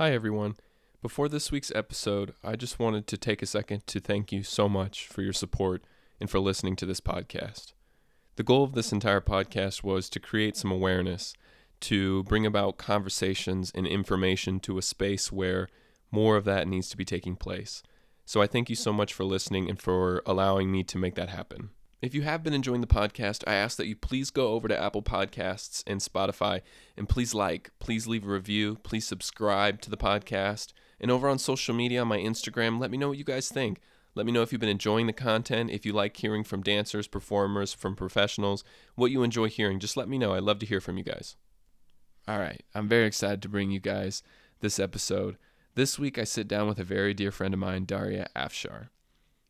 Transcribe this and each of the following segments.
Hi, everyone. Before this week's episode, I just wanted to take a second to thank you so much for your support and for listening to this podcast. The goal of this entire podcast was to create some awareness, to bring about conversations and information to a space where more of that needs to be taking place. So I thank you so much for listening and for allowing me to make that happen. If you have been enjoying the podcast, I ask that you please go over to Apple Podcasts and Spotify and please like, please leave a review, please subscribe to the podcast. And over on social media, on my Instagram, let me know what you guys think. Let me know if you've been enjoying the content, if you like hearing from dancers, performers, from professionals, what you enjoy hearing. Just let me know. I'd love to hear from you guys. All right, I'm very excited to bring you guys this episode. This week, I sit down with a very dear friend of mine, Daria Afshar.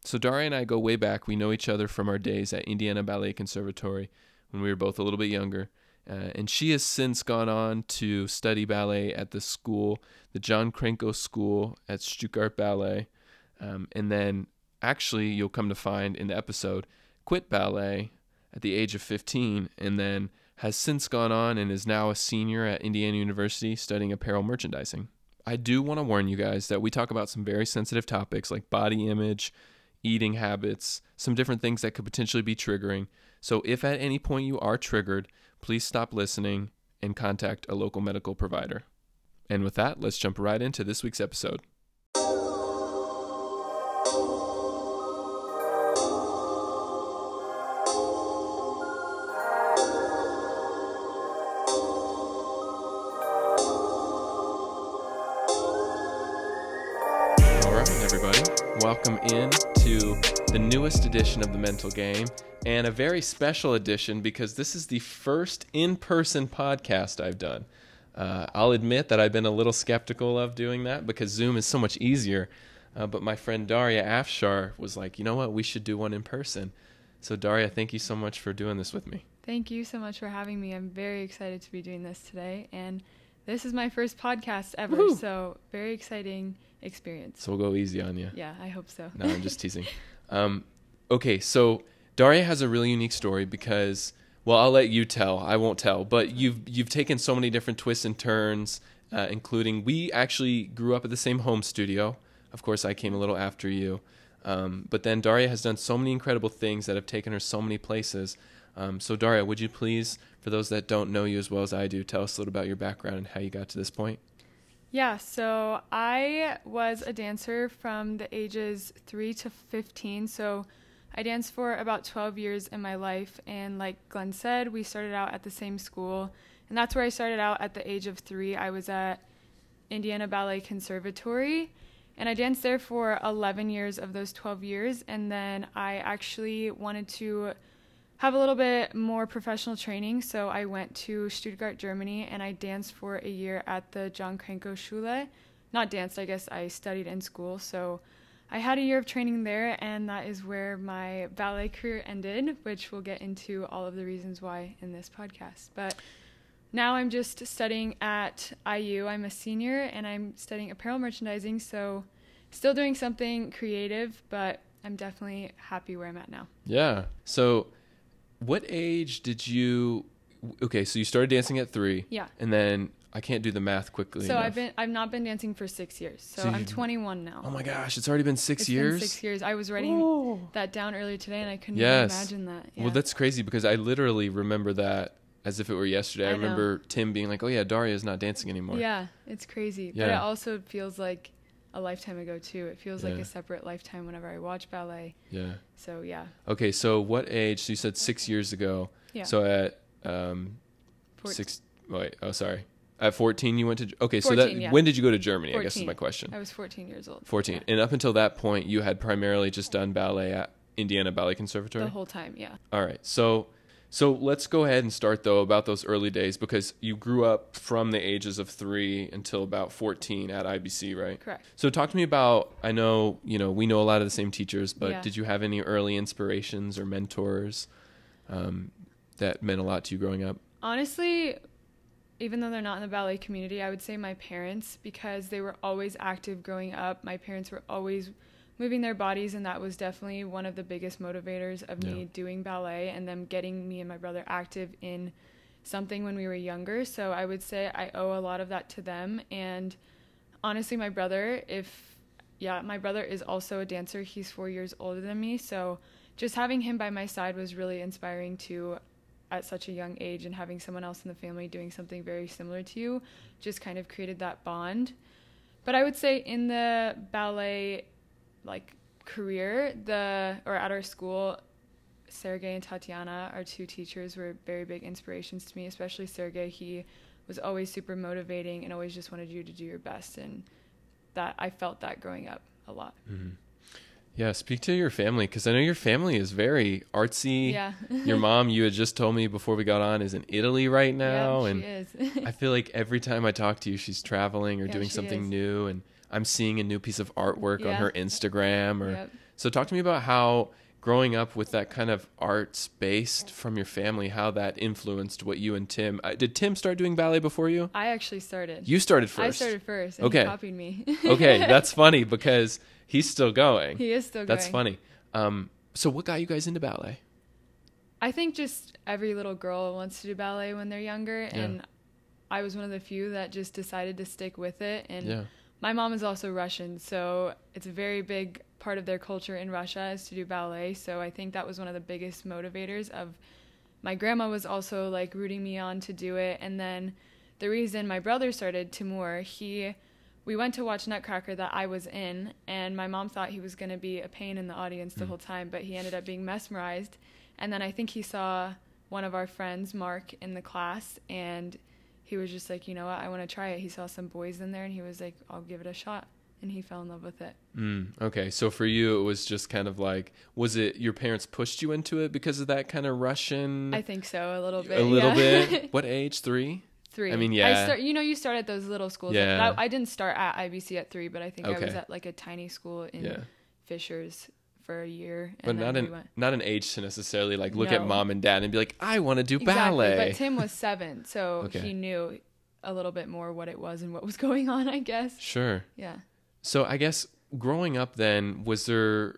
So Daria and I go way back. We know each other from our days at Indiana Ballet Conservatory when we were both a little bit younger. Uh, and she has since gone on to study ballet at the school, the John Cranko School at Stuttgart Ballet. Um, and then, actually, you'll come to find in the episode, quit ballet at the age of 15 and then has since gone on and is now a senior at Indiana University studying apparel merchandising. I do want to warn you guys that we talk about some very sensitive topics like body image, eating habits, some different things that could potentially be triggering. So if at any point you are triggered, please stop listening and contact a local medical provider. And with that, let's jump right into this week's episode. Welcome in to the newest edition of the Mental Game and a very special edition because this is the first in person podcast I've done. Uh, I'll admit that I've been a little skeptical of doing that because Zoom is so much easier. Uh, but my friend Daria Afshar was like, you know what, we should do one in person. So, Daria, thank you so much for doing this with me. Thank you so much for having me. I'm very excited to be doing this today. And this is my first podcast ever. Woohoo. So, very exciting experience. So, we'll go easy on you. Yeah, I hope so. No, I'm just teasing. Um, okay, so Daria has a really unique story because, well, I'll let you tell. I won't tell, but you've you've taken so many different twists and turns, uh, including we actually grew up at the same home studio. Of course, I came a little after you, um, but then Daria has done so many incredible things that have taken her so many places. Um, so, Daria, would you please, for those that don't know you as well as I do, tell us a little about your background and how you got to this point? Yeah, so I was a dancer from the ages 3 to 15. So I danced for about 12 years in my life. And like Glenn said, we started out at the same school. And that's where I started out at the age of 3. I was at Indiana Ballet Conservatory. And I danced there for 11 years of those 12 years. And then I actually wanted to have a little bit more professional training. So I went to Stuttgart, Germany, and I danced for a year at the John Cranko Schule. Not danced, I guess I studied in school. So I had a year of training there, and that is where my ballet career ended, which we'll get into all of the reasons why in this podcast. But now I'm just studying at IU. I'm a senior and I'm studying apparel merchandising, so still doing something creative, but I'm definitely happy where I'm at now. Yeah. So, what age did you? Okay, so you started dancing at three. Yeah. And then I can't do the math quickly. So enough. I've been I've not been dancing for six years. So, So I'm 21 now. Oh my gosh, it's already been six It's years. Been six years. I was writing Oh. that down earlier today, and I couldn't Yes. even imagine that. Yeah. Well, that's crazy because I literally remember that as if it were yesterday. I, I remember Tim being like, "Oh yeah, Daria's not dancing anymore." yeah, it's crazy. But Yeah. it also feels like a lifetime ago too. It feels like a separate lifetime whenever I watch ballet. Yeah. So yeah, Okay, so what age? So you said six years ago. yeah. So at um, Fourt- six. Wait. Oh, sorry. At fourteen, you went to. Okay, so that yeah. when did you go to Germany? I guess is my question. I was 14 years old. 14. Yeah. And up until that point, you had primarily just done ballet at Indiana Ballet Conservatory. The whole time, yeah. All right. So so let's go ahead and start though about those early days because you grew up from the ages of 3 until about 14 at IBC, right? Correct. So talk to me about I know, you know, we know a lot of the same teachers, but Yeah. did you have any early inspirations or mentors um, that meant a lot to you growing up? Honestly, even though they're not in the ballet community, I would say my parents because they were always active growing up. My parents were always moving their bodies, and that was definitely one of the biggest motivators of Yeah. me doing ballet and them getting me and my brother active in something when we were younger. So I would say I owe a lot of that to them. And honestly, my brother, if yeah, my brother is also a dancer. He's four years older than me, so just having him by my side was really inspiring to at such a young age and having someone else in the family doing something very similar to you just kind of created that bond. But I would say in the ballet like career, the or at our school, Sergey and Tatiana, our two teachers, were very big inspirations to me, especially Sergey. He was always super motivating and always just wanted you to do your best and that I felt that growing up a lot. Mm-hmm. Yeah, speak to your family because I know your family is very artsy. Yeah. your mom, you had just told me before we got on, is in Italy right now, yeah, and I feel like every time I talk to you, she's traveling or yeah, doing something is. new, and I'm seeing a new piece of artwork yeah. on her Instagram. Or yep. so, talk to me about how growing up with that kind of arts based from your family, how that influenced what you and Tim. Uh, did Tim start doing ballet before you? I actually started. You started first. I started first. And okay. He copied me. okay, that's funny because he's still going. He is still going. that's going. funny. Um, so what got you guys into ballet? I think just every little girl wants to do ballet when they're younger, Yeah. and I was one of the few that just decided to stick with it. And Yeah. My mom is also Russian, so it's a very big part of their culture in Russia is to do ballet. So I think that was one of the biggest motivators of my grandma was also like rooting me on to do it. And then the reason my brother started Timur, he we went to watch Nutcracker that I was in, and my mom thought he was going to be a pain in the audience the Mm. whole time, but he ended up being mesmerized. And then I think he saw one of our friends, Mark, in the class, and he was just like, you know what, I want to try it. He saw some boys in there, and he was like, I'll give it a shot. And he fell in love with it. Mm, okay, so for you, it was just kind of like, was it your parents pushed you into it because of that kind of Russian? I think so, a little bit. a little yeah. bit. What age? Three. three. I mean, yeah. I start, you know, you start at those little schools. Yeah. I, I didn't start at IBC at three, but I think I was at like a tiny school in Yeah, Fishers for a year. but not an went. not an age to necessarily like look at mom and dad and be like, I want to do Exactly, ballet. but Tim was seven, so Okay. he knew a little bit more what it was and what was going on. I guess. sure. Yeah. So I guess growing up, then was there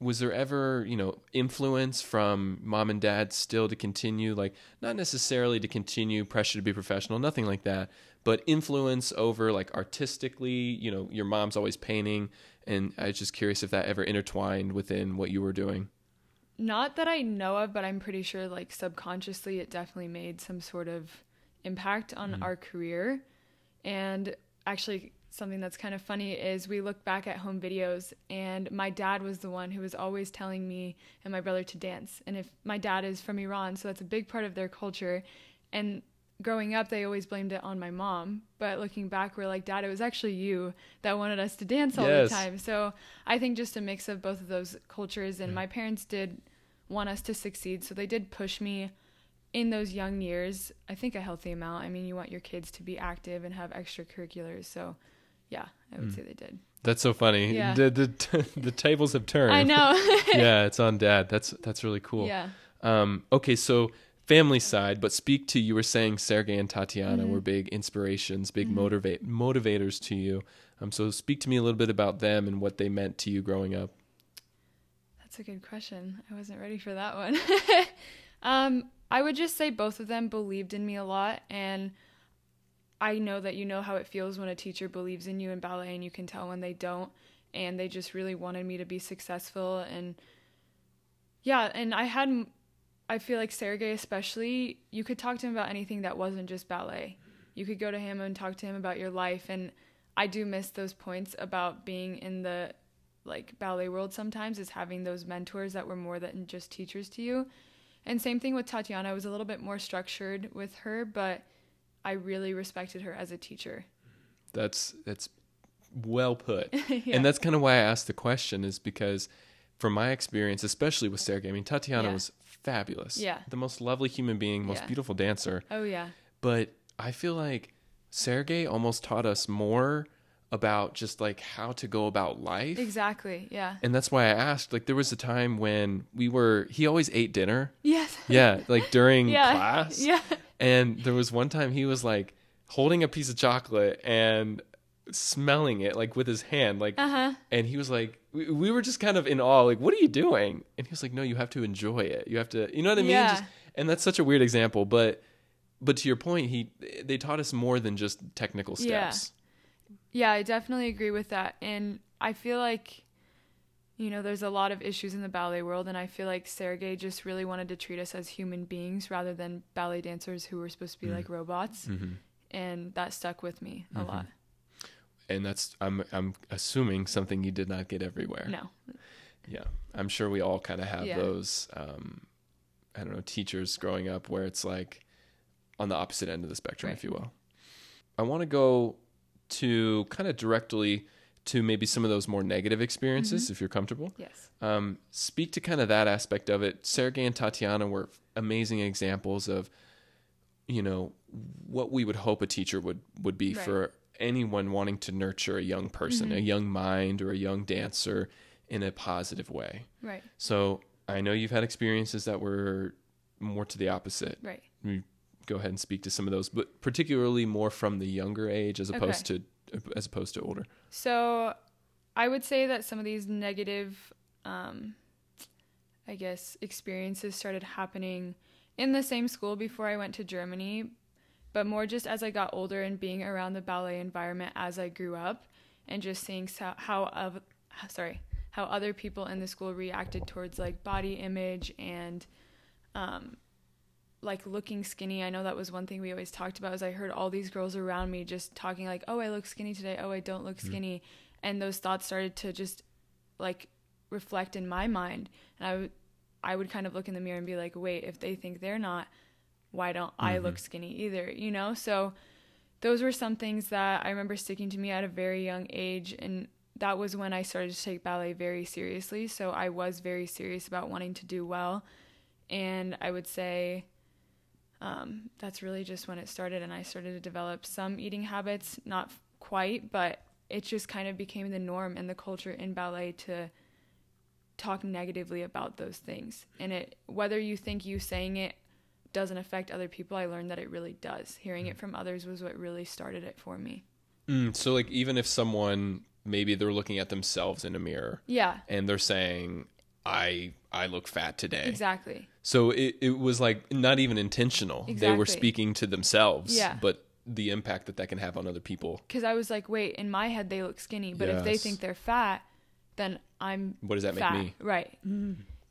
was there ever you know influence from mom and dad still to continue like not necessarily to continue pressure to be professional, nothing like that, but influence over like artistically. You know, your mom's always painting, and I was just curious if that ever intertwined within what you were doing. Not that I know of, but I'm pretty sure like subconsciously it definitely made some sort of impact on Mhm. our career. And actually something that's kind of funny is we look back at home videos and my dad was the one who was always telling me and my brother to dance. And if my dad is from Iran, so that's a big part of their culture and growing up they always blamed it on my mom, but looking back we're like dad it was actually you that wanted us to dance all Yes. the time. So I think just a mix of both of those cultures and Yeah. my parents did want us to succeed, so they did push me in those young years. I think a healthy amount. I mean, you want your kids to be active and have extracurriculars, so yeah, I would Mm. say they did. That's so funny. Yeah. The, the, the tables have turned. I know. yeah, it's on dad. That's that's really cool. Yeah. Um, okay, so family side, but speak to you were saying Sergey and Tatiana Mhm. were big inspirations, big Mhm. motivate motivators to you. Um, so speak to me a little bit about them and what they meant to you growing up. That's a good question. I wasn't ready for that one. um, I would just say both of them believed in me a lot, and I know that you know how it feels when a teacher believes in you in ballet, and you can tell when they don't. And they just really wanted me to be successful, and yeah, and I had, I feel like Sergey especially, you could talk to him about anything that wasn't just ballet. You could go to him and talk to him about your life, and I do miss those points about being in the like ballet world sometimes is having those mentors that were more than just teachers to you. And same thing with Tatiana. I was a little bit more structured with her, but I really respected her as a teacher. That's that's well put. yeah. And that's kind of why I asked the question is because from my experience, especially with Sergey, I mean Tatiana Yeah. was fabulous. Yeah. The most lovely human being, most Yeah. beautiful dancer. oh yeah. but I feel like Sergey almost taught us more about just like how to go about life. Exactly. Yeah. And that's why I asked. Like, there was a time when we were, he always ate dinner. Yes. Yeah, like during yeah. class. Yeah. And there was one time he was like holding a piece of chocolate and smelling it like with his hand. Like, Uh huh. and he was like, we, we were just kind of in awe. Like, what are you doing? And he was like, no, you have to enjoy it. You have to, you know what I mean? Yeah. Just, and that's such a weird example, but but to your point, he they taught us more than just technical steps. Yeah, I definitely agree with that. And I feel like, you know, there's a lot of issues in the ballet world. And I feel like Sergey just really wanted to treat us as human beings rather than ballet dancers who were supposed to be Mm. like robots. hmm And that stuck with me a Mhm. lot. And that's I'm I'm assuming something you did not get everywhere. No. Yeah, I'm sure we all kind of have Yeah. those. Um, I don't know, teachers growing up where it's like on the opposite end of the spectrum, Right. if you will. I want to go to kind of directly to maybe some of those more negative experiences, Mm-hmm. if you're comfortable. Yes. Um, speak to kind of that aspect of it. Sergey and Tatiana were amazing examples of, you know, what we would hope a teacher would would be Right. for anyone wanting to nurture a young person, a Mhm. young mind, or a young dancer in a positive way. Right. So I know you've had experiences that were more to the opposite. Right. Go ahead and speak to some of those, but particularly more from the younger age as opposed to as opposed to older. So I would say that some of these negative, um, I guess, experiences started happening in the same school before I went to Germany, but more just as I got older and being around the ballet environment as I grew up and just seeing so, how of sorry how other people in the school reacted towards like body image and um, like looking skinny. I know that was one thing we always talked about. Is I heard all these girls around me just talking like, "Oh, I look skinny today. Oh, I don't look skinny," and those thoughts started to just like reflect in my mind, and I would I would kind of look in the mirror and be like, "Wait, if they think they're not, why don't I look skinny either?" You know, so those were some things that I remember sticking to me at a very young age and that was when I started to take ballet very seriously. So I was very serious about wanting to do well. And I would say um, that's really just when it started. And I started to develop some eating habits, not quite, but it just kind of became the norm and the culture in ballet to talk negatively about those things. And it, whether you think you saying it doesn't affect other people, I learned that it really does. Hearing it from others was what really started it for me. Mm, so like even if someone maybe they're looking at themselves in a mirror Yeah, and they're saying I I look fat today. exactly. So it, it was like not even intentional. Exactly. They were speaking to themselves, Yeah. but the impact that that can have on other people. Because I was like, wait, in my head they look skinny, but if they think they're fat, then I'm What does that make fat. me? Right.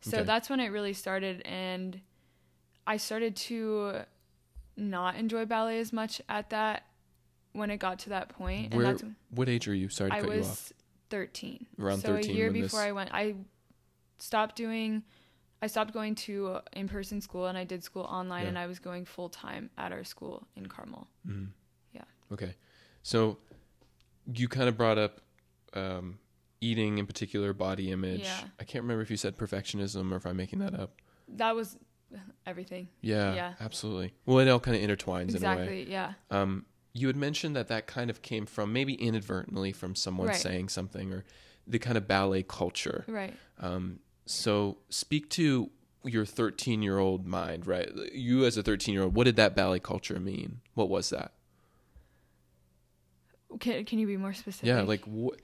So Okay. that's when it really started, and I started to not enjoy ballet as much at that when it got to that point. Where, that's what age are you? Sorry to I cut you off. was 13. Around so 13 a year before this- I went, I stopped doing. I stopped going to in-person school, and I did school online, Yeah. and I was going full time at our school in Carmel. Mhm. Yeah. Okay. So you kind of brought up um, eating in particular, body image. Yeah. I can't remember if you said perfectionism or if I'm making that up. That was everything. Yeah, Yeah. absolutely. Well, it all kind of intertwines in a way. Exactly. Yeah. Um, you had mentioned that that kind of came from maybe inadvertently from someone Right. saying something or the kind of ballet culture. Right. Um, so speak to your 13 year old mind, right? You as a 13 year old, what did that ballet culture mean? What was that? Can Can you be more specific? Yeah, like what?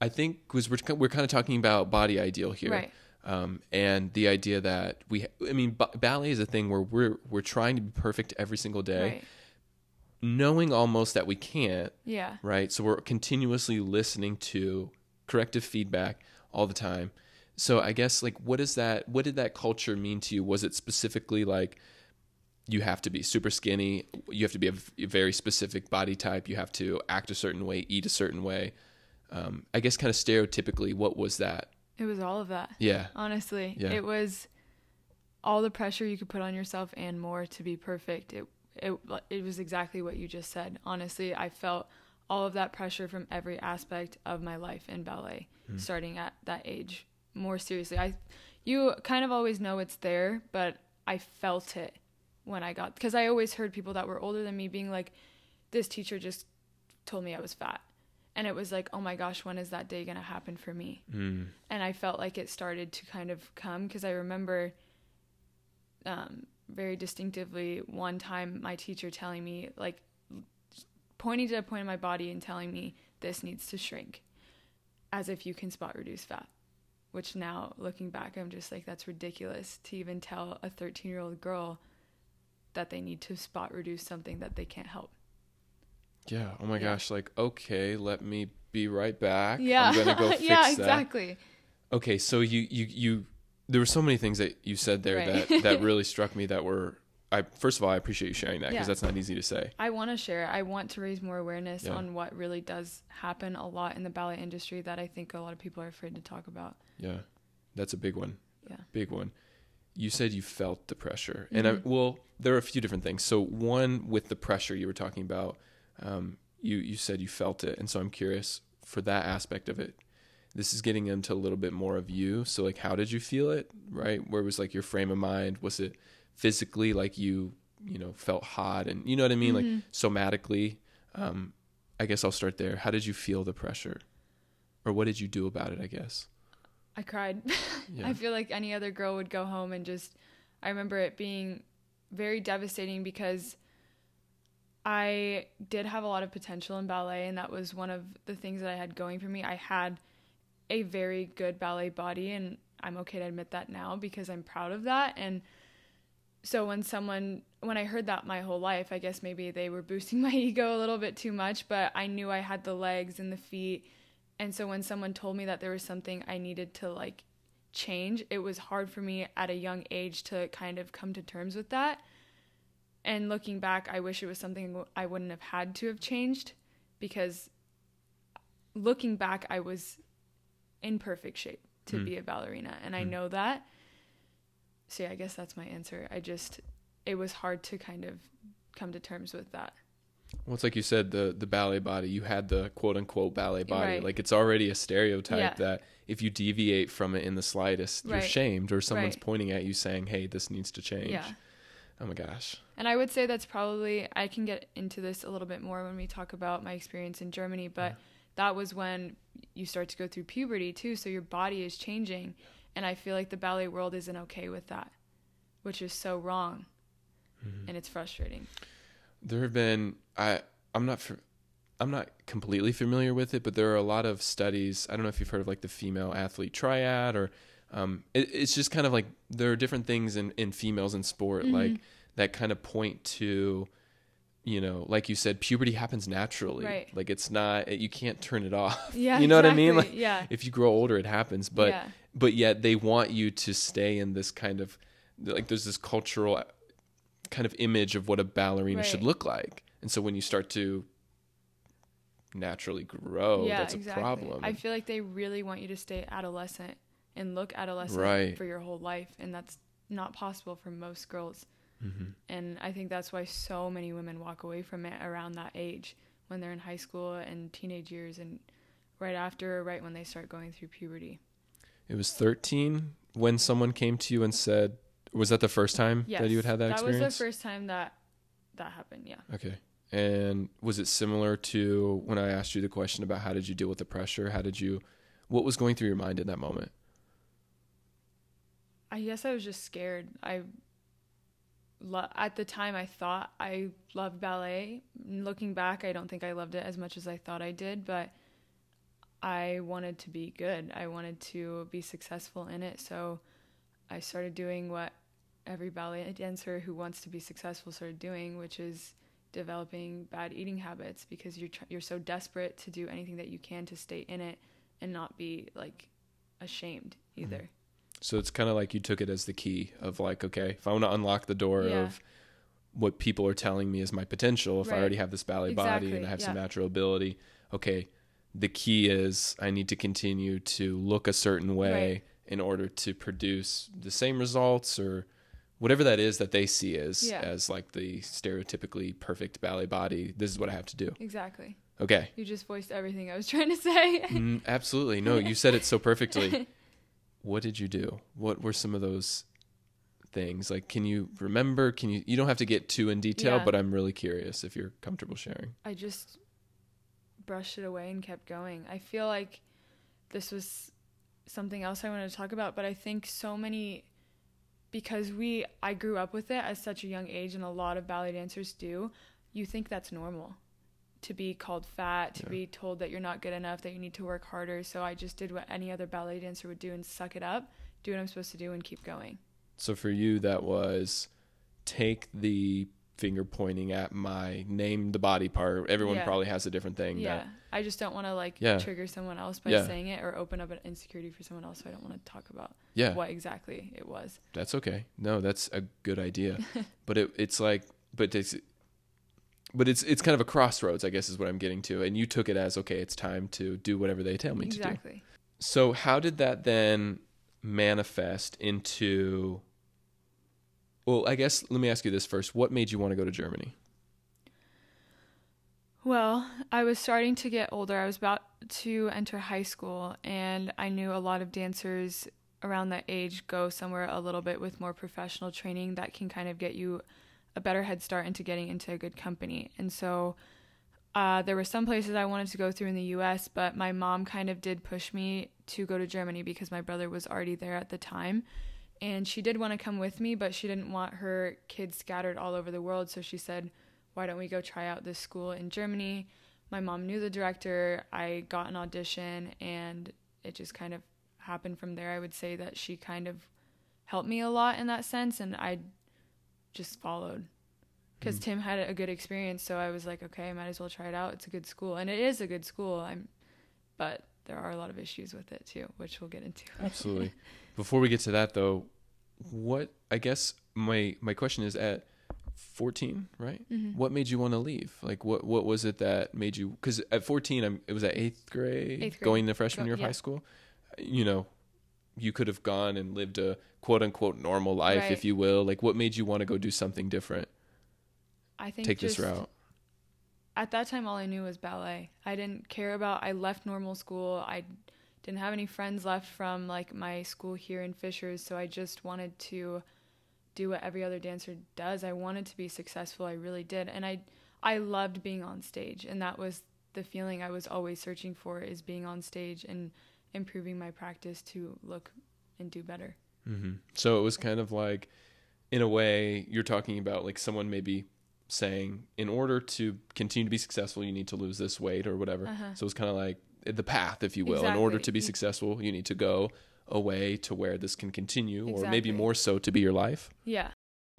I think because we're we're kind of talking about body ideal here, Right. Um, and the idea that we, I mean, ba- ballet is a thing where we're we're trying to be perfect every single day, Right. knowing almost that we can't, Yeah. right? So we're continuously listening to corrective feedback all the time. So I guess like what is that? What did that culture mean to you? Was it specifically like you have to be super skinny, you have to be a, v- a very specific body type, you have to act a certain way, eat a certain way? Um, I guess kind of stereotypically, what was that? It was all of that. Yeah, Honestly, Yeah. it was all the pressure you could put on yourself and more to be perfect. It it it was exactly what you just said. Honestly, I felt all of that pressure from every aspect of my life in ballet, hmm. starting at that age. More seriously, I you kind of always know it's there, but I felt it when I got because I always heard people that were older than me being like, "This teacher just told me I was fat," and it was like, "Oh my gosh, when is that day gonna happen for me?" mm. and I felt like it started to kind of come because I remember um, very distinctively one time my teacher telling me like pointing to a point in my body and telling me this needs to shrink as if you can spot reduce fat which now looking back I'm just like that's ridiculous to even tell a 13 year old girl that they need to spot reduce something that they can't help Yeah. Oh my Yeah. gosh. Like, okay, let me be right back. Yeah. I'm gonna go fix yeah, that. exactly. Okay, so you you you there were so many things that you said there Right. that that really struck me that were I first of all I appreciate you sharing that because Yeah. that's not easy to say. I want to share. I want to raise more awareness Yeah. on what really does happen a lot in the ballet industry that I think a lot of people are afraid to talk about. Yeah. That's a big one. Yeah. Big one. You said you felt the pressure. And I, Mhm. well, there are a few different things. So one with the pressure you were talking about, um, you you said you felt it. And so I'm curious for that aspect of it. This is getting into a little bit more of you. So like how did you feel it? Right? Where was like your frame of mind? Was it physically like you, you know, felt hot and you know what I mean? Like Mhm. somatically. Um, I guess I'll start there. How did you feel the pressure? Or what did you do about it, I guess? I cried. Yeah. I feel like any other girl would go home and just I remember it being very devastating because I did have a lot of potential in ballet and that was one of the things that I had going for me. I had a very good ballet body and I'm okay to admit that now because I'm proud of that and so when someone when I heard that my whole life, I guess maybe they were boosting my ego a little bit too much, but I knew I had the legs and the feet and so when someone told me that there was something I needed to like change, it was hard for me at a young age to kind of come to terms with that. And looking back, I wish it was something I wouldn't have had to have changed because looking back, I was in perfect shape to Hmm. be a ballerina. And I Hmm. know that. So, yeah, I guess that's my answer. I just, it was hard to kind of come to terms with that. Well, it's like you said, the the ballet body. You had the quote unquote ballet body. Right. Like it's already a stereotype Yeah. that if you deviate from it in the slightest, you're shamed, or someone's Right. pointing at you saying, "Hey, this needs to change." Yeah. Oh my gosh. And I would say that's probably I can get into this a little bit more when we talk about my experience in Germany, but Yeah. that was when you start to go through puberty too, so your body is changing, and I feel like the ballet world isn't okay with that, which is so wrong, Mhm. and it's frustrating. There have been I I'm not I'm not completely familiar with it, but there are a lot of studies. I don't know if you've heard of like the female athlete triad or um, it, it's just kind of like there are different things in, in females in sport Mhm. like that kind of point to you know like you said puberty happens naturally. Right. like it's not you can't turn it off. Yeah, you know what i mean? like yeah, if you grow older it happens. But yeah, but yet they want you to stay in this kind of like there's this cultural uh, kind of image of what a ballerina should look like. And so when you start to naturally grow yeah, that's a problem. I feel like they really want you to stay adolescent and look adolescent Right. for your whole life, and that's not possible for most girls. Mhm. And I think that's why so many women walk away from it around that age when they're in high school and teenage years and right after or right when they start going through puberty. it was 13 when someone came to you and said was that the first time Yes. that you had had that, that experience was the first time that that happened, yeah. okay and was it similar to when i asked you the question about how did you deal with the pressure how did you what was going through your mind in that moment I guess I was just scared. I lo- at the time I thought I loved ballet. Looking back, I don't think I loved it as much as I thought I did, but I wanted to be good. I wanted to be successful in it, so I started doing what every ballet dancer who wants to be successful started doing, which is developing bad eating habits because you're tr- you're so desperate to do anything that you can to stay in it and not be like ashamed either. So it's kind of like you took it as the key of like, okay, if I want to unlock the door Yeah. of what people are telling me is my potential, if I already have this ballet body and I have some natural ability, okay, the key is I need to continue to look a certain way Right. in order to produce the same results or whatever that is that they see as Yeah. as like the stereotypically perfect ballet body. This is what I have to do. Exactly. Okay. You just voiced everything I was trying to say. Mm, absolutely. No, you said it so perfectly. what did you do? What were some of those things? Like, can you remember? Can you, you don't have to get too in detail, Yeah. but I'm really curious if you're comfortable sharing. I just brushed it away and kept going. I feel like this was something else I wanted to talk about, but I think so many because we I grew up with it at such a young age and a lot of ballet dancers do, you think that's normal to be called fat, to Yeah. be told that you're not good enough, that you need to work harder. So I just did what any other ballet dancer would do and suck it up, do what I'm supposed to do and keep going. So for you, that was take the finger pointing at my name the body part. Everyone Yeah. probably has a different thing. yeah. That, I just don't want to like Yeah. trigger someone else by Yeah. saying it or open up an insecurity for someone else. So I don't want to talk about yeah, what exactly it was. that's okay. No, that's a good idea. but it, it's like, but it's, but it's it's kind of a crossroads, I guess, is what I'm getting to. And you took it as okay, it's time to do whatever they tell me to do. exactly. So how did that then manifest into? Well, I guess let me ask you this first. What made you want to go to Germany? Well, I was starting to get older. I was about to enter high school, and I knew a lot of dancers around that age go somewhere a little bit with more professional training that can kind of get you a better head start into getting into a good company. And so uh, there were some places I wanted to go through in the US, but my mom kind of did push me to go to Germany because my brother was already there at the time. And she did want to come with me, but she didn't want her kids scattered all over the world. So she said, Why don't we go try out this school in Germany? My mom knew the director. I got an audition, and it just kind of happened from there. I would say that she kind of helped me a lot in that sense, and I just followed because Mm. Tim had a good experience. So I was like, okay, I might as well try it out. It's a good school, and it is a good school. I'm, but there are a lot of issues with it too, which we'll get into. Absolutely. Before we get to that though, what I guess my my question is at 14, right? Mhm. What made you want to leave? Like what what was it that made you cuz at 14 I'm it was at 8th grade, Eighth grade. going the freshman Go- year of yeah. high school. You know, you could have gone and lived a quote unquote normal life Right. if you will. Like what made you want to go do something different? I think Take just, this route. At that time, all I knew was ballet. I didn't care about. I left normal school. I didn't have any friends left from like my school here in Fishers, so I just wanted to do what every other dancer does. I wanted to be successful. I really did, and I I loved being on stage, and that was the feeling I was always searching for is being on stage and improving my practice to look and do better. hmm So it was kind of like, in a way, you're talking about like someone maybe saying, in order to continue to be successful, you need to lose this weight or whatever. Uh-huh. So it's kind of like the path, if you will. In order to be successful, you need to go away to where this can continue, or maybe more so to be your life. Yeah,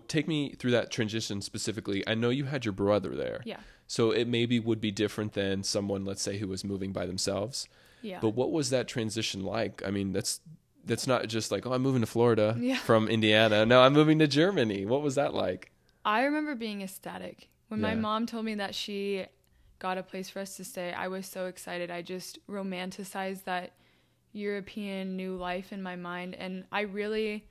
Take me through that transition specifically. I know you had your brother there. yeah, So it maybe would be different than someone, let's say, who was moving by themselves. Yeah. But what was that transition like? I mean, that's that's not just like, oh, I'm moving to Florida Yeah. from Indiana. No, I'm moving to Germany. What was that like? I remember being ecstatic. When my mom told me that she got a place for us to stay, I was so excited. I just romanticized that European new life in my mind. And I really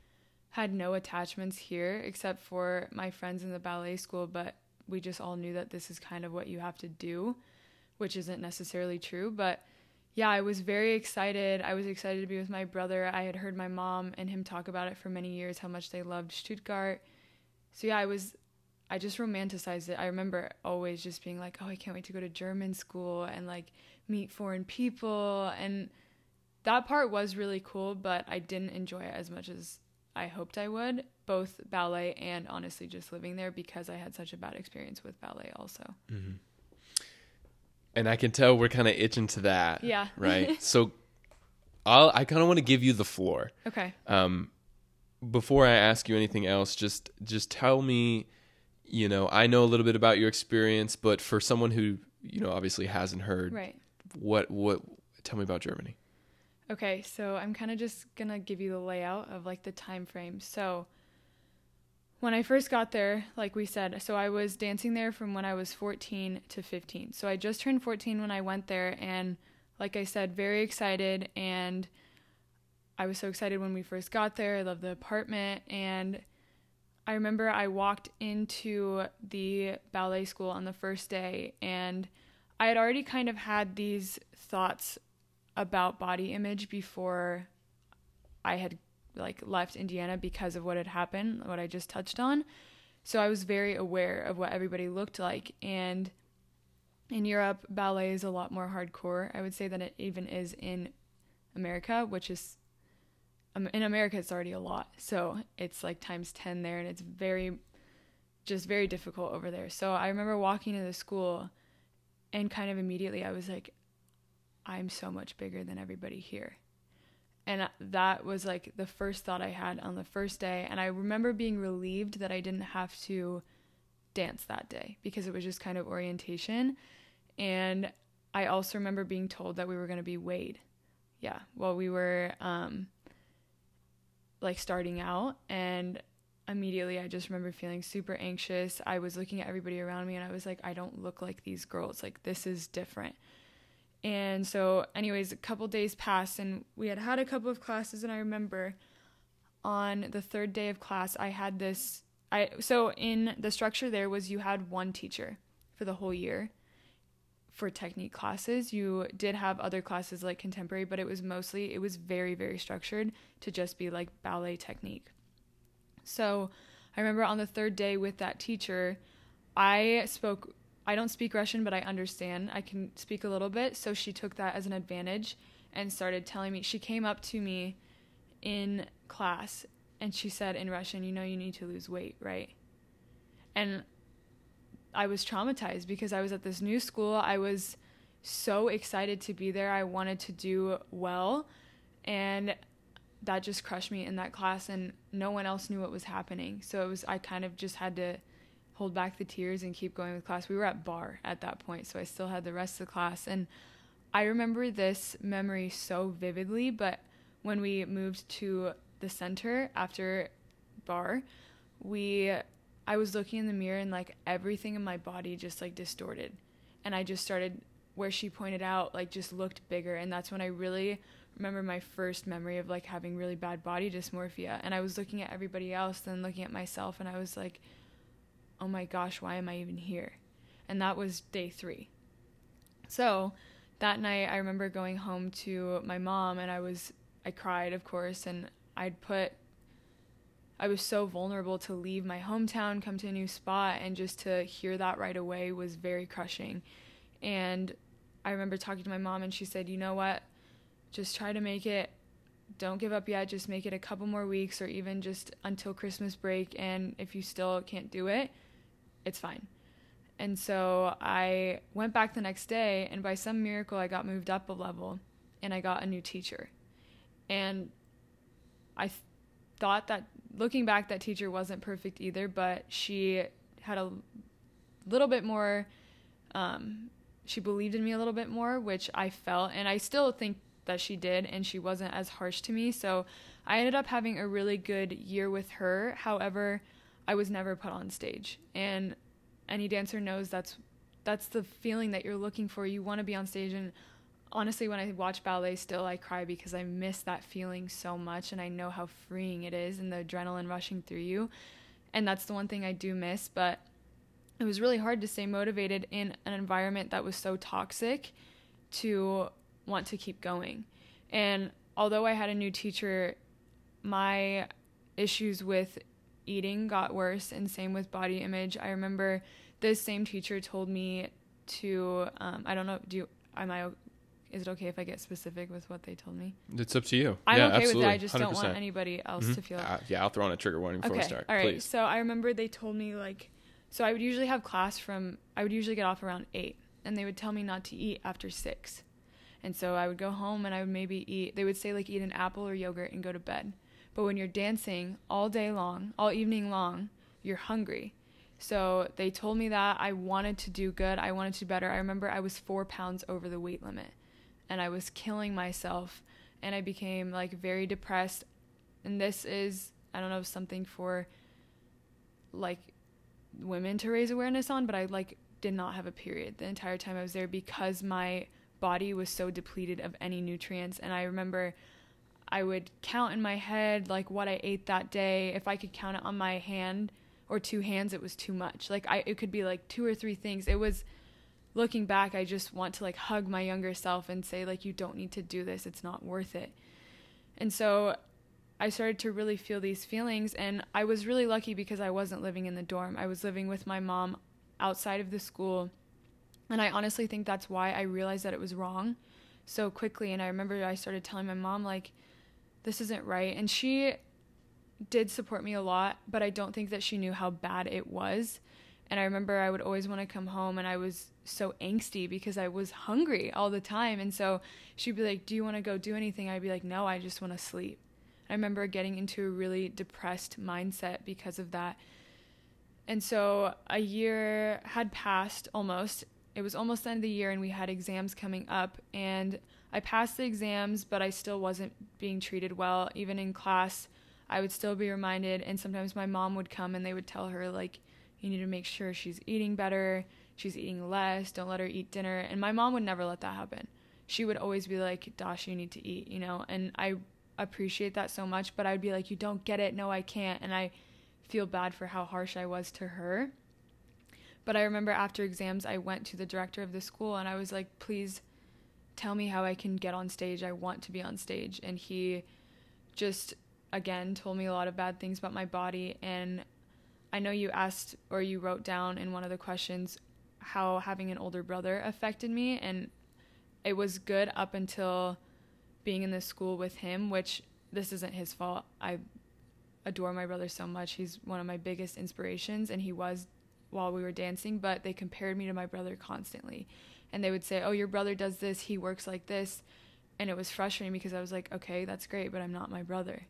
had no attachments here except for my friends in the ballet school. But we just all knew that this is kind of what you have to do, which isn't necessarily true. But yeah, I was very excited. I was excited to be with my brother. I had heard my mom and him talk about it for many years, how much they loved Stuttgart. So yeah, I was I just romanticized it. I remember always just being like, "Oh, I can't wait to go to German school and like meet foreign people." And that part was really cool, but I didn't enjoy it as much as I hoped I would, both ballet and honestly just living there because I had such a bad experience with ballet also. Mm-hmm. And I can tell we're kind of itching to that. Yeah. Right. so I'll, I kind of want to give you the floor. Okay. Um, before I ask you anything else, just just tell me, you know, I know a little bit about your experience, but for someone who, you know, obviously hasn't heard, Right. what what tell me about Germany. Okay, so I'm kind of just gonna give you the layout of like the time frame. So when I first got there, like we said, so I was dancing there from when I was 14 to 15. So I just turned 14 when I went there, and like I said, very excited. And I was so excited when we first got there. I loved the apartment, and I remember I walked into the ballet school on the first day, and I had already kind of had these thoughts about body image before I had like left Indiana because of what had happened, what I just touched on. So I was very aware of what everybody looked like and in Europe ballet is a lot more hardcore, I would say than it even is in America, which is um, in America it's already a lot. So it's like times 10 there and it's very just very difficult over there. So I remember walking to the school and kind of immediately I was like I'm so much bigger than everybody here. And that was like the first thought I had on the first day. And I remember being relieved that I didn't have to dance that day because it was just kind of orientation. And I also remember being told that we were going to be weighed. Yeah, while we were um, like starting out. And immediately I just remember feeling super anxious. I was looking at everybody around me and I was like, I don't look like these girls. Like, this is different. And so, anyways, a couple days passed and we had had a couple of classes. And I remember on the third day of class, I had this. I so in the structure there was you had one teacher for the whole year for technique classes. You did have other classes like contemporary, but it was mostly it was very very structured to just be like ballet technique. So, I remember on the third day with that teacher, I spoke I don't speak Russian, but I understand. I can speak a little bit, so she took that as an advantage and started telling me. She came up to me in class and she said in Russian, "You know you need to lose weight, right?" And I was traumatized because I was at this new school. I was so excited to be there. I wanted to do well. And that just crushed me in that class and no one else knew what was happening. So it was I kind of just had to hold back the tears and keep going with class. We were at barre at that point, so I still had the rest of the class and I remember this memory so vividly, but when we moved to the center after barre, we I was looking in the mirror and like everything in my body just like distorted. And I just started where she pointed out like just looked bigger and that's when I really remember my first memory of like having really bad body dysmorphia and I was looking at everybody else then looking at myself and I was like oh my gosh why am I even here and that was day 3 so that night I remember going home to my mom and I was I cried of course and I'd put I was so vulnerable to leave my hometown, come to a new spot, and just to hear that right away was very crushing. And I remember talking to my mom, and she said, You know what? Just try to make it. Don't give up yet. Just make it a couple more weeks or even just until Christmas break. And if you still can't do it, it's fine. And so I went back the next day, and by some miracle, I got moved up a level and I got a new teacher. And I th- thought that looking back, that teacher wasn't perfect either, but she had a little bit more. Um, she believed in me a little bit more, which I felt, and I still think that she did, and she wasn't as harsh to me. So I ended up having a really good year with her. However, I was never put on stage, and any dancer knows that's that's the feeling that you're looking for. You want to be on stage, and honestly, when I watch ballet still, I cry because I miss that feeling so much and I know how freeing it is and the adrenaline rushing through you. And that's the one thing I do miss. But it was really hard to stay motivated in an environment that was so toxic to want to keep going. And although I had a new teacher, my issues with eating got worse and same with body image. I remember this same teacher told me to um, I don't know do you am I is it okay if I get specific with what they told me? It's up to you. I'm yeah, okay absolutely. with that. I just do not want anybody else Mhm. to feel. Uh, yeah, I'll throw on a trigger warning before okay. we start. All right. Please. So I remember they told me like, so I would usually have class from. I would usually get off around eight, and they would tell me not to eat after six, and so I would go home and I would maybe eat. They would say like eat an apple or yogurt and go to bed. But when you're dancing all day long, all evening long, you're hungry. So they told me that I wanted to do good. I wanted to do better. I remember I was four pounds over the weight limit and I was killing myself and I became like very depressed. And this is, I don't know, something for like women to raise awareness on, but I like did not have a period the entire time I was there because my body was so depleted of any nutrients. And I remember I would count in my head like what I ate that day. If I could count it on my hand or two hands, it was too much. Like I, it could be like two or three things. It was looking back, I just want to like hug my younger self and say like you don't need to do this. It's not worth it. And so I started to really feel these feelings and I was really lucky because I wasn't living in the dorm. I was living with my mom outside of the school. And I honestly think that's why I realized that it was wrong so quickly and I remember I started telling my mom like this isn't right and she did support me a lot, but I don't think that she knew how bad it was. And I remember I would always want to come home and I was so angsty because I was hungry all the time. And so she'd be like, Do you want to go do anything? I'd be like, No, I just want to sleep. I remember getting into a really depressed mindset because of that. And so a year had passed almost. It was almost the end of the year, and we had exams coming up. And I passed the exams, but I still wasn't being treated well. Even in class, I would still be reminded. And sometimes my mom would come and they would tell her, like, you need to make sure she's eating better, she's eating less, don't let her eat dinner. And my mom would never let that happen. She would always be like, Dash, you need to eat, you know? And I appreciate that so much, but I'd be like, you don't get it. No, I can't. And I feel bad for how harsh I was to her. But I remember after exams, I went to the director of the school and I was like, please tell me how I can get on stage. I want to be on stage. And he just, again, told me a lot of bad things about my body. And I know you asked or you wrote down in one of the questions how having an older brother affected me. And it was good up until being in the school with him, which this isn't his fault. I adore my brother so much. He's one of my biggest inspirations, and he was while we were dancing, but they compared me to my brother constantly. And they would say, Oh, your brother does this, he works like this. And it was frustrating because I was like, Okay, that's great, but I'm not my brother.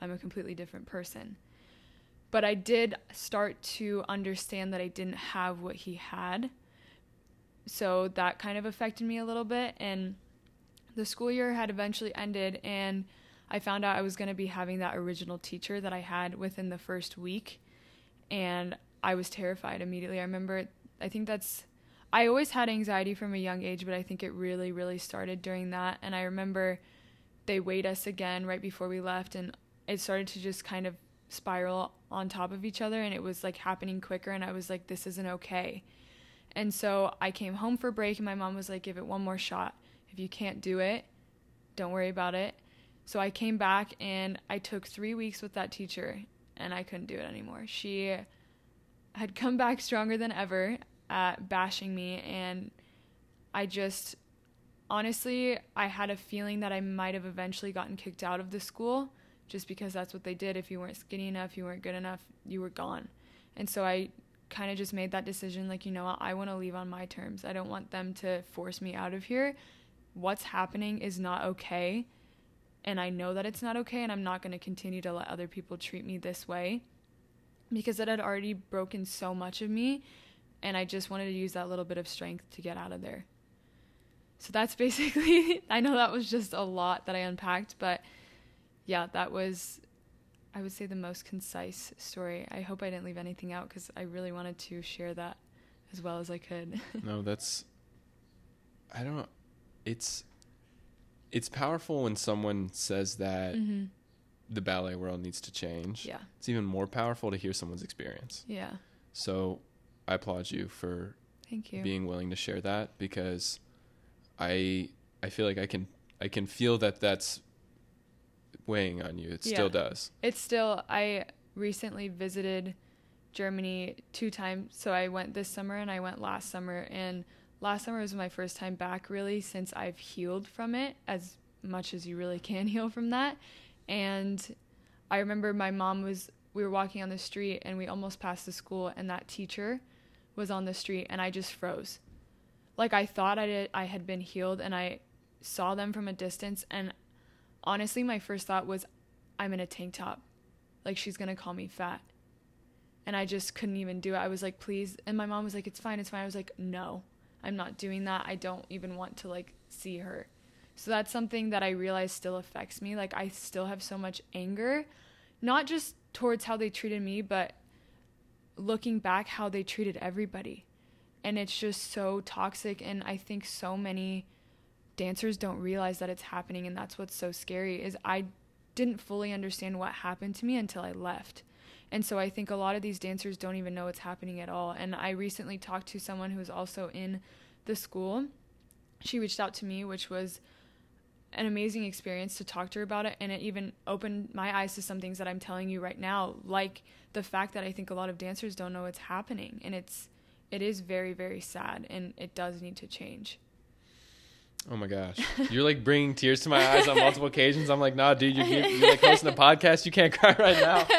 I'm a completely different person. But I did start to understand that I didn't have what he had. So that kind of affected me a little bit. And the school year had eventually ended, and I found out I was going to be having that original teacher that I had within the first week. And I was terrified immediately. I remember, I think that's, I always had anxiety from a young age, but I think it really, really started during that. And I remember they weighed us again right before we left, and it started to just kind of spiral on top of each other. And it was like happening quicker. And I was like, this isn't okay. And so I came home for break, and my mom was like, give it one more shot. If you can't do it, don't worry about it. So I came back and I took three weeks with that teacher and I couldn't do it anymore. She had come back stronger than ever at bashing me and I just honestly I had a feeling that I might have eventually gotten kicked out of the school just because that's what they did. If you weren't skinny enough, you weren't good enough, you were gone. And so I kind of just made that decision like, you know what, I want to leave on my terms. I don't want them to force me out of here. What's happening is not okay and I know that it's not okay and I'm not going to continue to let other people treat me this way because it had already broken so much of me and I just wanted to use that little bit of strength to get out of there. So that's basically I know that was just a lot that I unpacked, but yeah, that was I would say the most concise story. I hope I didn't leave anything out cuz I really wanted to share that as well as I could. no, that's I don't it's it's powerful when someone says that mm-hmm. the ballet world needs to change. Yeah. It's even more powerful to hear someone's experience. Yeah. So I applaud you for Thank you. being willing to share that because I I feel like I can I can feel that that's weighing on you. It yeah. still does. It's still I recently visited Germany two times. So I went this summer and I went last summer and last summer was my first time back really since I've healed from it as much as you really can heal from that. And I remember my mom was we were walking on the street and we almost passed the school and that teacher was on the street and I just froze. Like I thought I did I had been healed and I saw them from a distance and honestly my first thought was I'm in a tank top. Like she's going to call me fat. And I just couldn't even do it. I was like, "Please." And my mom was like, "It's fine. It's fine." I was like, "No." I'm not doing that. I don't even want to like see her. So that's something that I realize still affects me. Like I still have so much anger, not just towards how they treated me, but looking back how they treated everybody. And it's just so toxic and I think so many dancers don't realize that it's happening and that's what's so scary is I didn't fully understand what happened to me until I left. And so I think a lot of these dancers don't even know what's happening at all. And I recently talked to someone who's also in the school. She reached out to me, which was an amazing experience to talk to her about it. And it even opened my eyes to some things that I'm telling you right now, like the fact that I think a lot of dancers don't know what's happening. And it's, it is very, very sad and it does need to change. Oh my gosh, you're like bringing tears to my eyes on multiple occasions. I'm like, nah, dude, you're, you're like hosting a podcast. You can't cry right now.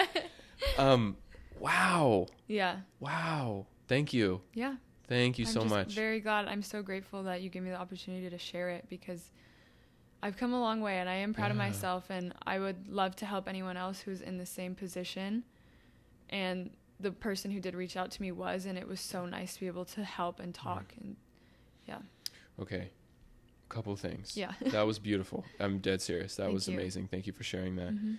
Um, wow. Yeah. Wow. Thank you. Yeah. Thank you I'm so much. Very glad. I'm so grateful that you gave me the opportunity to share it because I've come a long way and I am proud yeah. of myself and I would love to help anyone else who's in the same position. And the person who did reach out to me was and it was so nice to be able to help and talk and yeah Okay. A Couple things. yeah that was beautiful. I'm dead serious. That Thank was you. amazing. Thank you for sharing that. Mhm.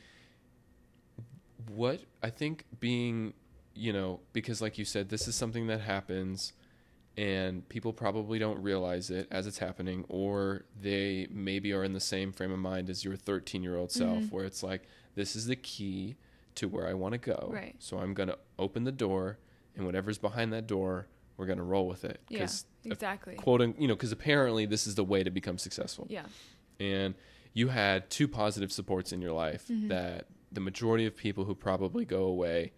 What I think being, you know, because like you said, this is something that happens and people probably don't realize it as it's happening, or they maybe are in the same frame of mind as your 13 year old self, Mhm. where it's like, this is the key to where I want to go. Right. So I'm going to open the door, and whatever's behind that door, we're going to roll with it. yeah exactly quoting, you know, because apparently this is the way to become successful yeah and you had two positive supports in your life Mhm. that the majority of people who probably go away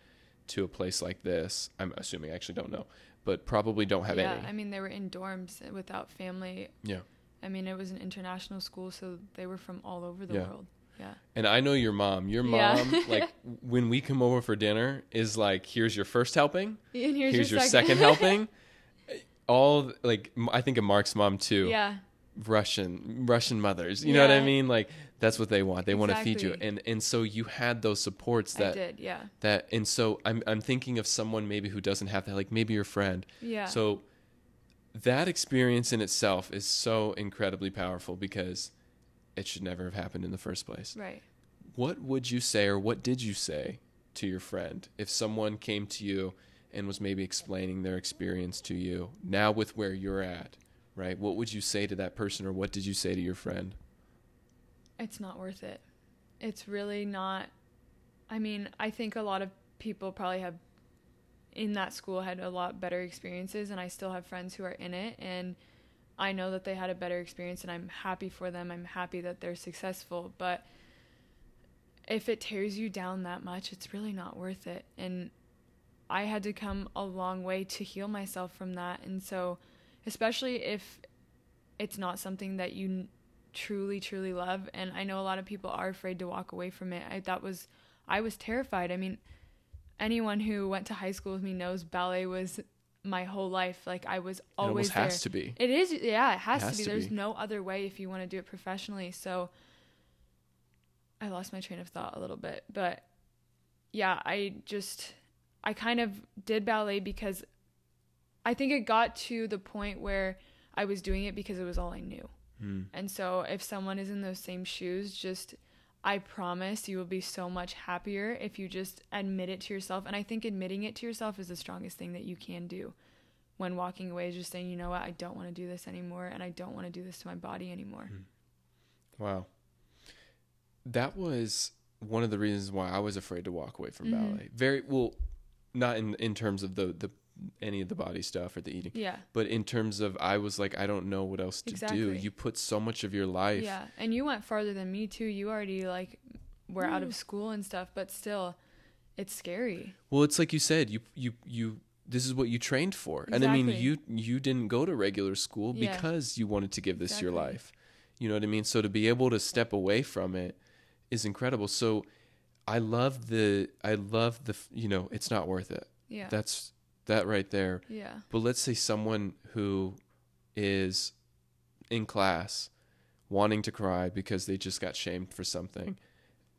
to a place like this i'm assuming i actually don't know but probably don't have yeah any. I mean they were in dorms without family. Yeah. i mean it was an international school so they were from all over the Yeah. world. Yeah. And i know your mom. Your Yeah. mom like when we come over for dinner is like here's your first helping. And here's, here's, your, second, second helping. All like I think of mark's mom too. Yeah russian russian mothers. You know what i mean? Like that's what they want. They want to feed you. And and so you had those supports i that did yeah. that and so I'm I'm thinking of someone maybe who doesn't have that like maybe your friend. yeah. So that experience in itself is so incredibly powerful because it should never have happened in the first place. right. What would you say or what did you say to your friend if someone came to you and was maybe explaining their experience to you now with where you're at, right? What would you say to that person or what did you say to your friend? it's not worth it. It's really not. I mean, I think a lot of people probably have in that school had a lot better experiences, and I still have friends who are in it, and I know that they had a better experience, and I'm happy for them. I'm happy that they're successful, but if it tears you down that much, it's really not worth it. And I had to come a long way to heal myself from that, and so especially if it's not something that you truly truly love and i know a lot of people are afraid to walk away from it. I that was i was terrified. I mean anyone who went to high school with me knows ballet was my whole life. Like i was it always almost there. has to be. it is yeah it has, Has to be. to there's be. no other way if you want to do it professionally. So i lost my train of thought a little bit but yeah i just i kind of did ballet because i think it got to the point where i was doing it because it was all i knew Hmm. and so if someone is in those same shoes, just I promise you will be so much happier if you just admit it to yourself. And I think admitting it to yourself is the strongest thing that you can do when walking away is just saying, you know what, I don't want to do this anymore and I don't want to do this to my body anymore. Wow. That was one of the reasons why I was afraid to walk away from Mhm. ballet. Very well, not in in terms of the the any of the body stuff or the eating, Yeah. but in terms of I was like I don't know what else to do. You put so much of your life. Yeah. And you went farther than me too. You already like were out of mm. school and stuff, but still it's scary. Well, it's like you said, you you you this is what you trained for. And I mean, you you didn't go to regular school Yeah. because you wanted to give this your life. You know what I mean? So to be able to step away from it is incredible. So I love the I love the you know, it's not worth it. Yeah. That's that right there. yeah. But let's say someone who is in class wanting to cry because they just got shamed for something.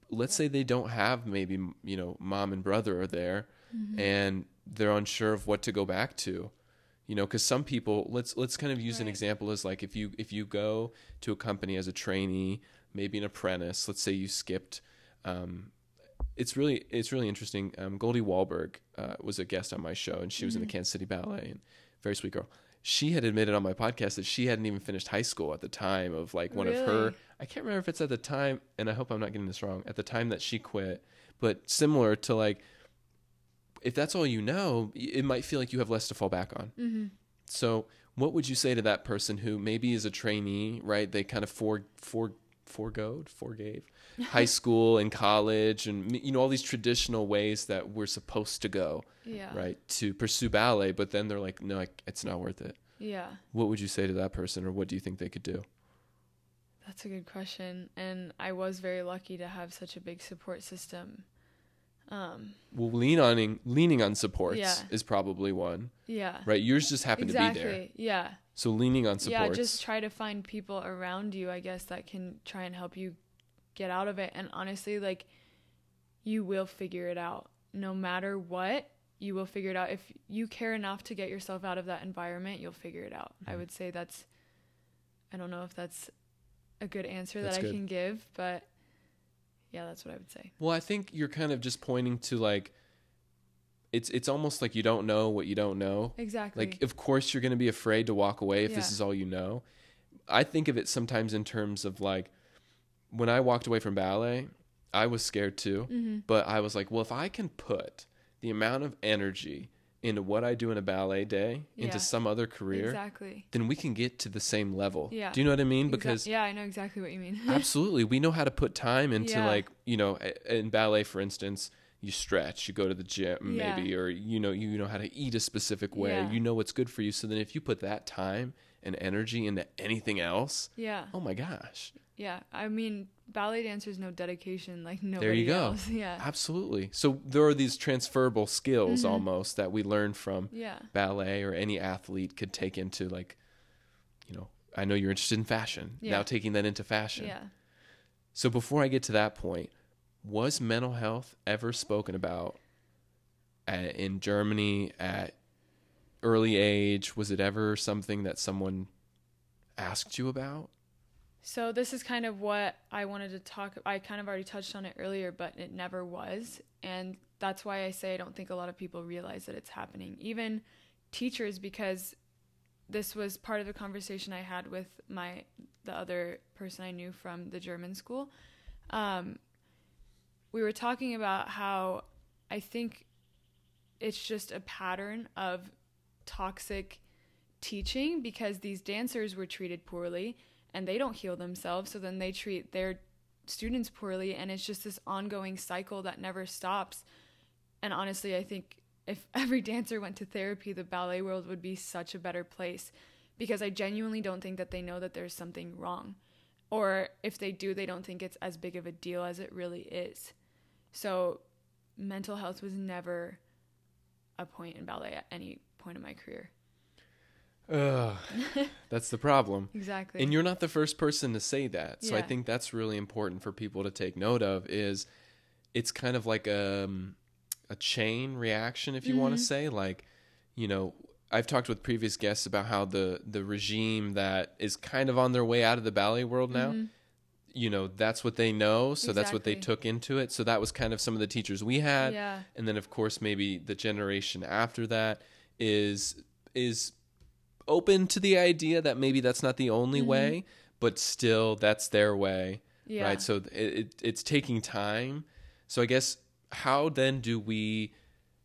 Let's say they don't have maybe, you know, mom and brother are there Mhm. and they're unsure of what to go back to. You know, cuz some people let's let's kind of use an example as like if you if you go to a company as a trainee, maybe an apprentice, let's say you skipped um it's really it's really interesting. Um, Goldie Wahlberg uh, was a guest on my show, and she was in the Mhm. Kansas City Ballet, and very sweet girl. She had admitted on my podcast that she hadn't even finished high school at the time of like one of her. I can't remember if it's at the time, and I hope I'm not getting this wrong. At the time that she quit, but similar to like, if that's all you know, it might feel like you have less to fall back on. Mhm. So, what would you say to that person who maybe is a trainee, right? They kind of for for foregoed, forgave high school and college, and you know all these traditional ways that we're supposed to go, Yeah. right, to pursue ballet. But then they're like, no, it's not worth it. Yeah. What would you say to that person, or what do you think they could do? That's a good question. And I was very lucky to have such a big support system. Um, Well, lean on leaning on supports Yeah. is probably one, yeah. right? Yours just happened exactly. to be there, Yeah. So leaning on support. Yeah, just try to find people around you, I guess, that can try and help you get out of it. And honestly, like, you will figure it out. No matter what, you will figure it out. If you care enough to get yourself out of that environment, you'll figure it out. I Mhm. would say that's, I don't know if that's a good answer That's that I good. can give, but yeah, that's what I would say. Well, I think you're kind of just pointing to like it's it's almost like you don't know what you don't know. Exactly. Like of course you're going to be afraid to walk away if this is all you know. I think of it sometimes in terms of like when I walked away from ballet, I was scared too, hmm but I was like, well, if I can put the amount of energy into what I do in a ballet day Yeah. into some other career, Exactly. then we can get to the same level. Yeah. Do you know what I mean? Exa- Because yeah, I know exactly what you mean. absolutely we know how to put time into Yeah. like you know in ballet for instance you stretch you go to the gym Yeah. maybe or you know you know how to eat a specific way Yeah. you know what's good for you so then if you put that time and energy into anything else yeah. oh my gosh Yeah. I mean, ballet dancers know dedication like nobody there you go else. Yeah. absolutely so there are these transferable skills Mhm. almost that we learn from Yeah. ballet or any athlete could take into like you know i know you're interested in fashion Yeah. now taking that into fashion Yeah. So before I get to that point, was mental health ever spoken about at, in Germany at early age? Was it ever something that someone asked you about? So this is kind of what I wanted to talk I kind of already touched on it earlier, but it never was. And that's why I say I don't think a lot of people realize that it's happening. Even teachers because this was part of the conversation I had with my the other person I knew from the German school. Um, we were talking about how I think it's just a pattern of toxic teaching because these dancers were treated poorly and they don't heal themselves so then they treat their students poorly and it's just this ongoing cycle that never stops. And honestly i think if every dancer went to therapy the ballet world would be such a better place because i genuinely don't think that they know that there's something wrong. Or if they do they don't think it's as big of a deal as it really is so mental health was never a point in ballet at any point in my career Ugh, that's the problem. exactly And you're not the first person to say that. So I think that's really important for people to take note of is it's kind of like a, um, a chain reaction if you want Mhm. to say like you know I've talked with previous guests about how the the regime that is kind of on their way out of the ballet world now Mhm. You know that's what they know so that's what they took into it. So that was kind of some of the teachers we had. Yeah. And then of course maybe the generation after that is is open to the idea that maybe that's not the only Mhm. way but still that's their way yeah. right? So it, it, it's taking time. So i guess how then do we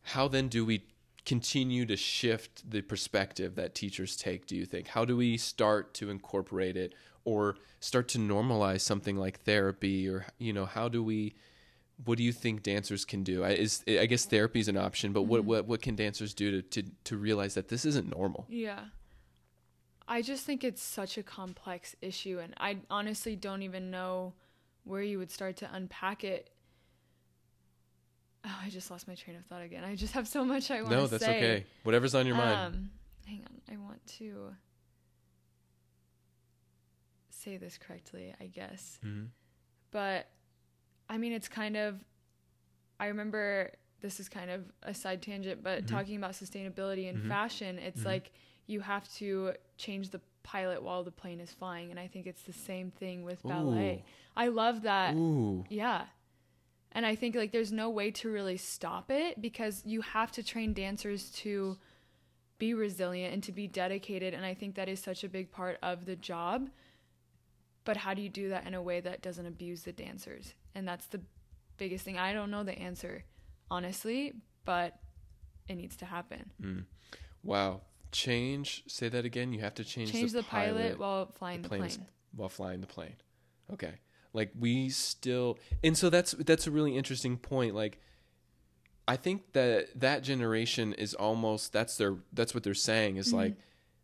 how then do we continue to shift the perspective that teachers take do you think? How do we start to incorporate it or start to normalize something like therapy or you know how do we what do you think dancers can do I, is i guess therapy is an option but what, Mhm. what what can dancers do to, to to realize that this isn't normal Yeah. I just think it's such a complex issue, and I honestly don't even know where you would start to unpack it. Oh, I just lost my train of thought again. I just have so much I want to say. no that's okay whatever's on your mind Um, hang on. I want to say this correctly, I guess. Mhm. But I mean, it's kind of. I remember this is kind of a side tangent, but Mhm. talking about sustainability in Mhm. fashion, it's Mhm. like you have to change the pilot while the plane is flying, and I think it's the same thing with ballet. I love that. Ooh. Yeah. And I think like there's no way to really stop it because you have to train dancers to be resilient and to be dedicated and I think that is such a big part of the job. But how do you do that in a way that doesn't abuse the dancers? And that's the biggest thing. I don't know the answer honestly, but it needs to happen. Mm. Wow. Change. Say that again. You have to change, Change the, the pilot, while flying the the plane is- while flying the plane. Okay. Like we still, and so that's that's a really interesting point. Like, I think that that generation is almost that's their that's what they're saying is Mhm. like,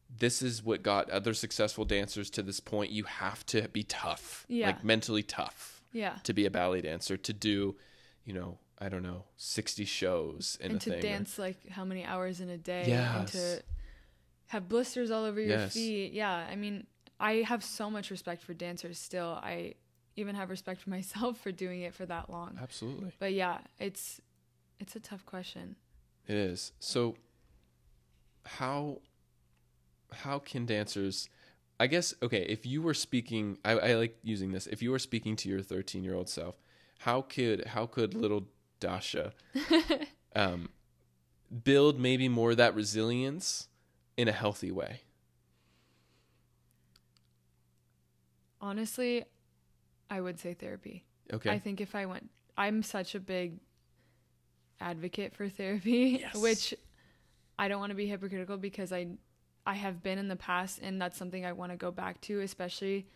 this is what got other successful dancers to this point. You have to be tough, Yeah. like mentally tough, Yeah. to be a ballet dancer. To do, you know, I don't know, sixty shows in and a to thing. or- dance like how many hours in a day and to have blisters all over your Yes. feet yeah i mean i have so much respect for dancers still i even have respect for myself for doing it for that long Absolutely. but yeah it's it's a tough question It is. So how how can dancers I guess okay, if you were speaking I, I like using this, if you were speaking to your thirteen year old self, how could how could little Dasha um build maybe more of that resilience in a healthy way? Honestly, I would say therapy. Okay. I think if I went, I'm such a big advocate for therapy, Yes. which I don't want to be hypocritical because I I have been in the past and that's something I want to go back to, especially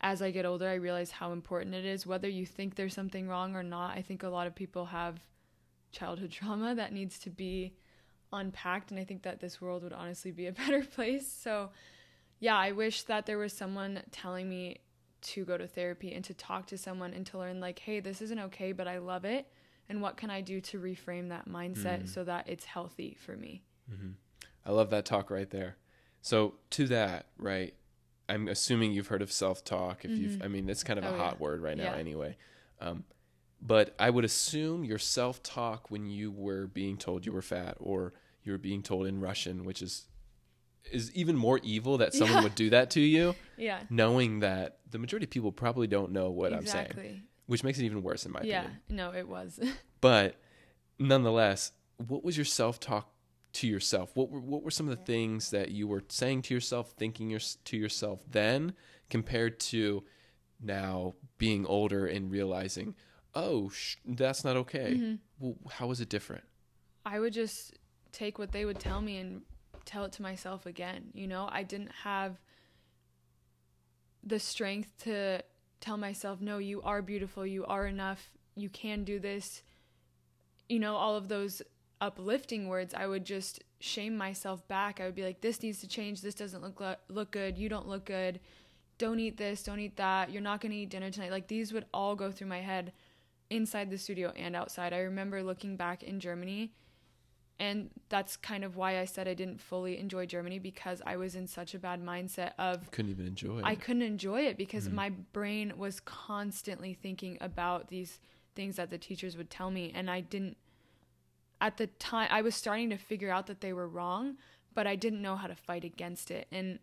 as I get older, I realize how important it is whether you think there's something wrong or not. I think a lot of people have childhood trauma that needs to be unpacked and I think that this world would honestly be a better place. So, yeah, I wish that there was someone telling me to go to therapy and to talk to someone and to learn like, "Hey, this isn't okay, but I love it." And what can I do to reframe that mindset Mm. so that it's healthy for me? I love that talk right there. So to that, right? I'm assuming you've heard of self-talk. If you've, Mhm. I mean, it's kind of a Oh, hot yeah. word right now, Yeah. anyway. Um, but I would assume your self-talk when you were being told you were fat, or you were being told in Russian, which is is even more evil that someone Yeah. would do that to you, Yeah. knowing that the majority of people probably don't know what I'm saying, which makes it even worse in my Yeah. opinion. Yeah. No, it was. But nonetheless, what was your self talk to yourself? What were what were some of the things that you were saying to yourself, thinking your, to yourself then, compared to now being older and realizing, oh, sh- that's not okay. Mhm. Well, how was it different? I would just take what they would tell me and tell it to myself again. You know, I didn't have the strength to tell myself, no, you are beautiful, you are enough, you can do this. You know, all of those uplifting words, I would just shame myself back. I would be like, this needs to change, this doesn't look lo- look good, you don't look good. Don't eat this, don't eat that. You're not going to eat dinner tonight. Like these would all go through my head inside the studio and outside. I remember looking back in Germany and that's kind of why I said I didn't fully enjoy Germany because I was in such a bad mindset of Couldn't even enjoy it. I couldn't enjoy it because Mhm. my brain was constantly thinking about these things that the teachers would tell me and I didn't at the time I was starting to figure out that they were wrong, but I didn't know how to fight against it. And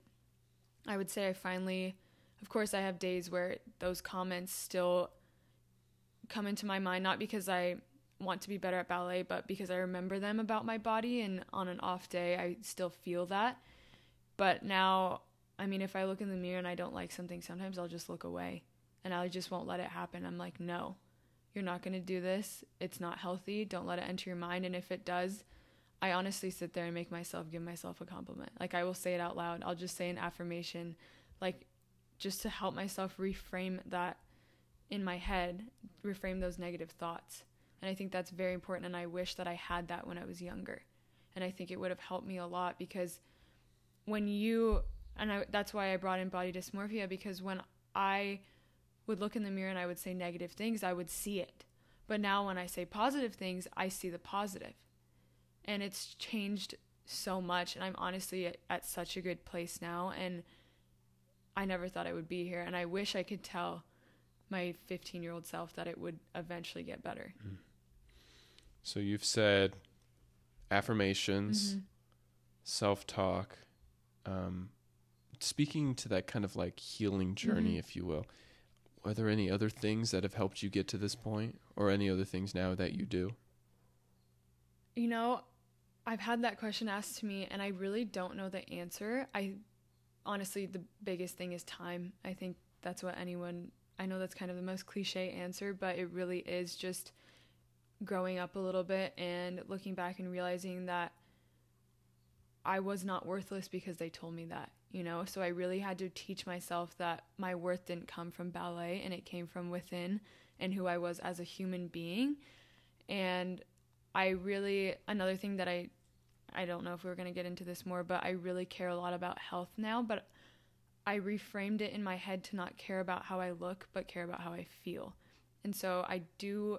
I would say I finally of course I have days where those comments still come into my mind not because I want to be better at ballet, but because I remember them about my body and on an off day I still feel that. But now I mean, if I look in the mirror and I don't like something, sometimes I'll just look away and I just won't let it happen. I'm like, no, you're not going to do this. It's not healthy. Don't let it enter your mind. And if it does, I honestly sit there and make myself give myself a compliment. Like, I will say it out loud. I'll just say an affirmation, like, just to help myself reframe that in my head, reframe those negative thoughts. And I think that's very important. And I wish that I had that when I was younger. And I think it would have helped me a lot because when you and I, that's why I brought in body dysmorphia because when I would look in the mirror and I would say negative things, I would see it. But now when I say positive things, I see the positive. And it's changed so much. And I'm honestly at, at such a good place now. And I never thought I would be here. And I wish I could tell my 15 year old self that it would eventually get better. so you've said affirmations, Mhm. self talk, um, speaking to that kind of like healing journey, Mhm. if you will. Are there any other things that have helped you get to this point, or any other things now that you do? You know, I've had that question asked to me and I really don't know the answer. I honestly, the biggest thing is time. I think that's what anyone, I know that's kind of the most cliche answer, but it really is just growing up a little bit and looking back and realizing that I was not worthless because they told me that, you know? So I really had to teach myself that my worth didn't come from ballet and it came from within and who I was as a human being. And I really another thing that I I don't know if we are going to get into this more, but I really care a lot about health now, but I reframed it in my head to not care about how I look, but care about how I feel. And so I do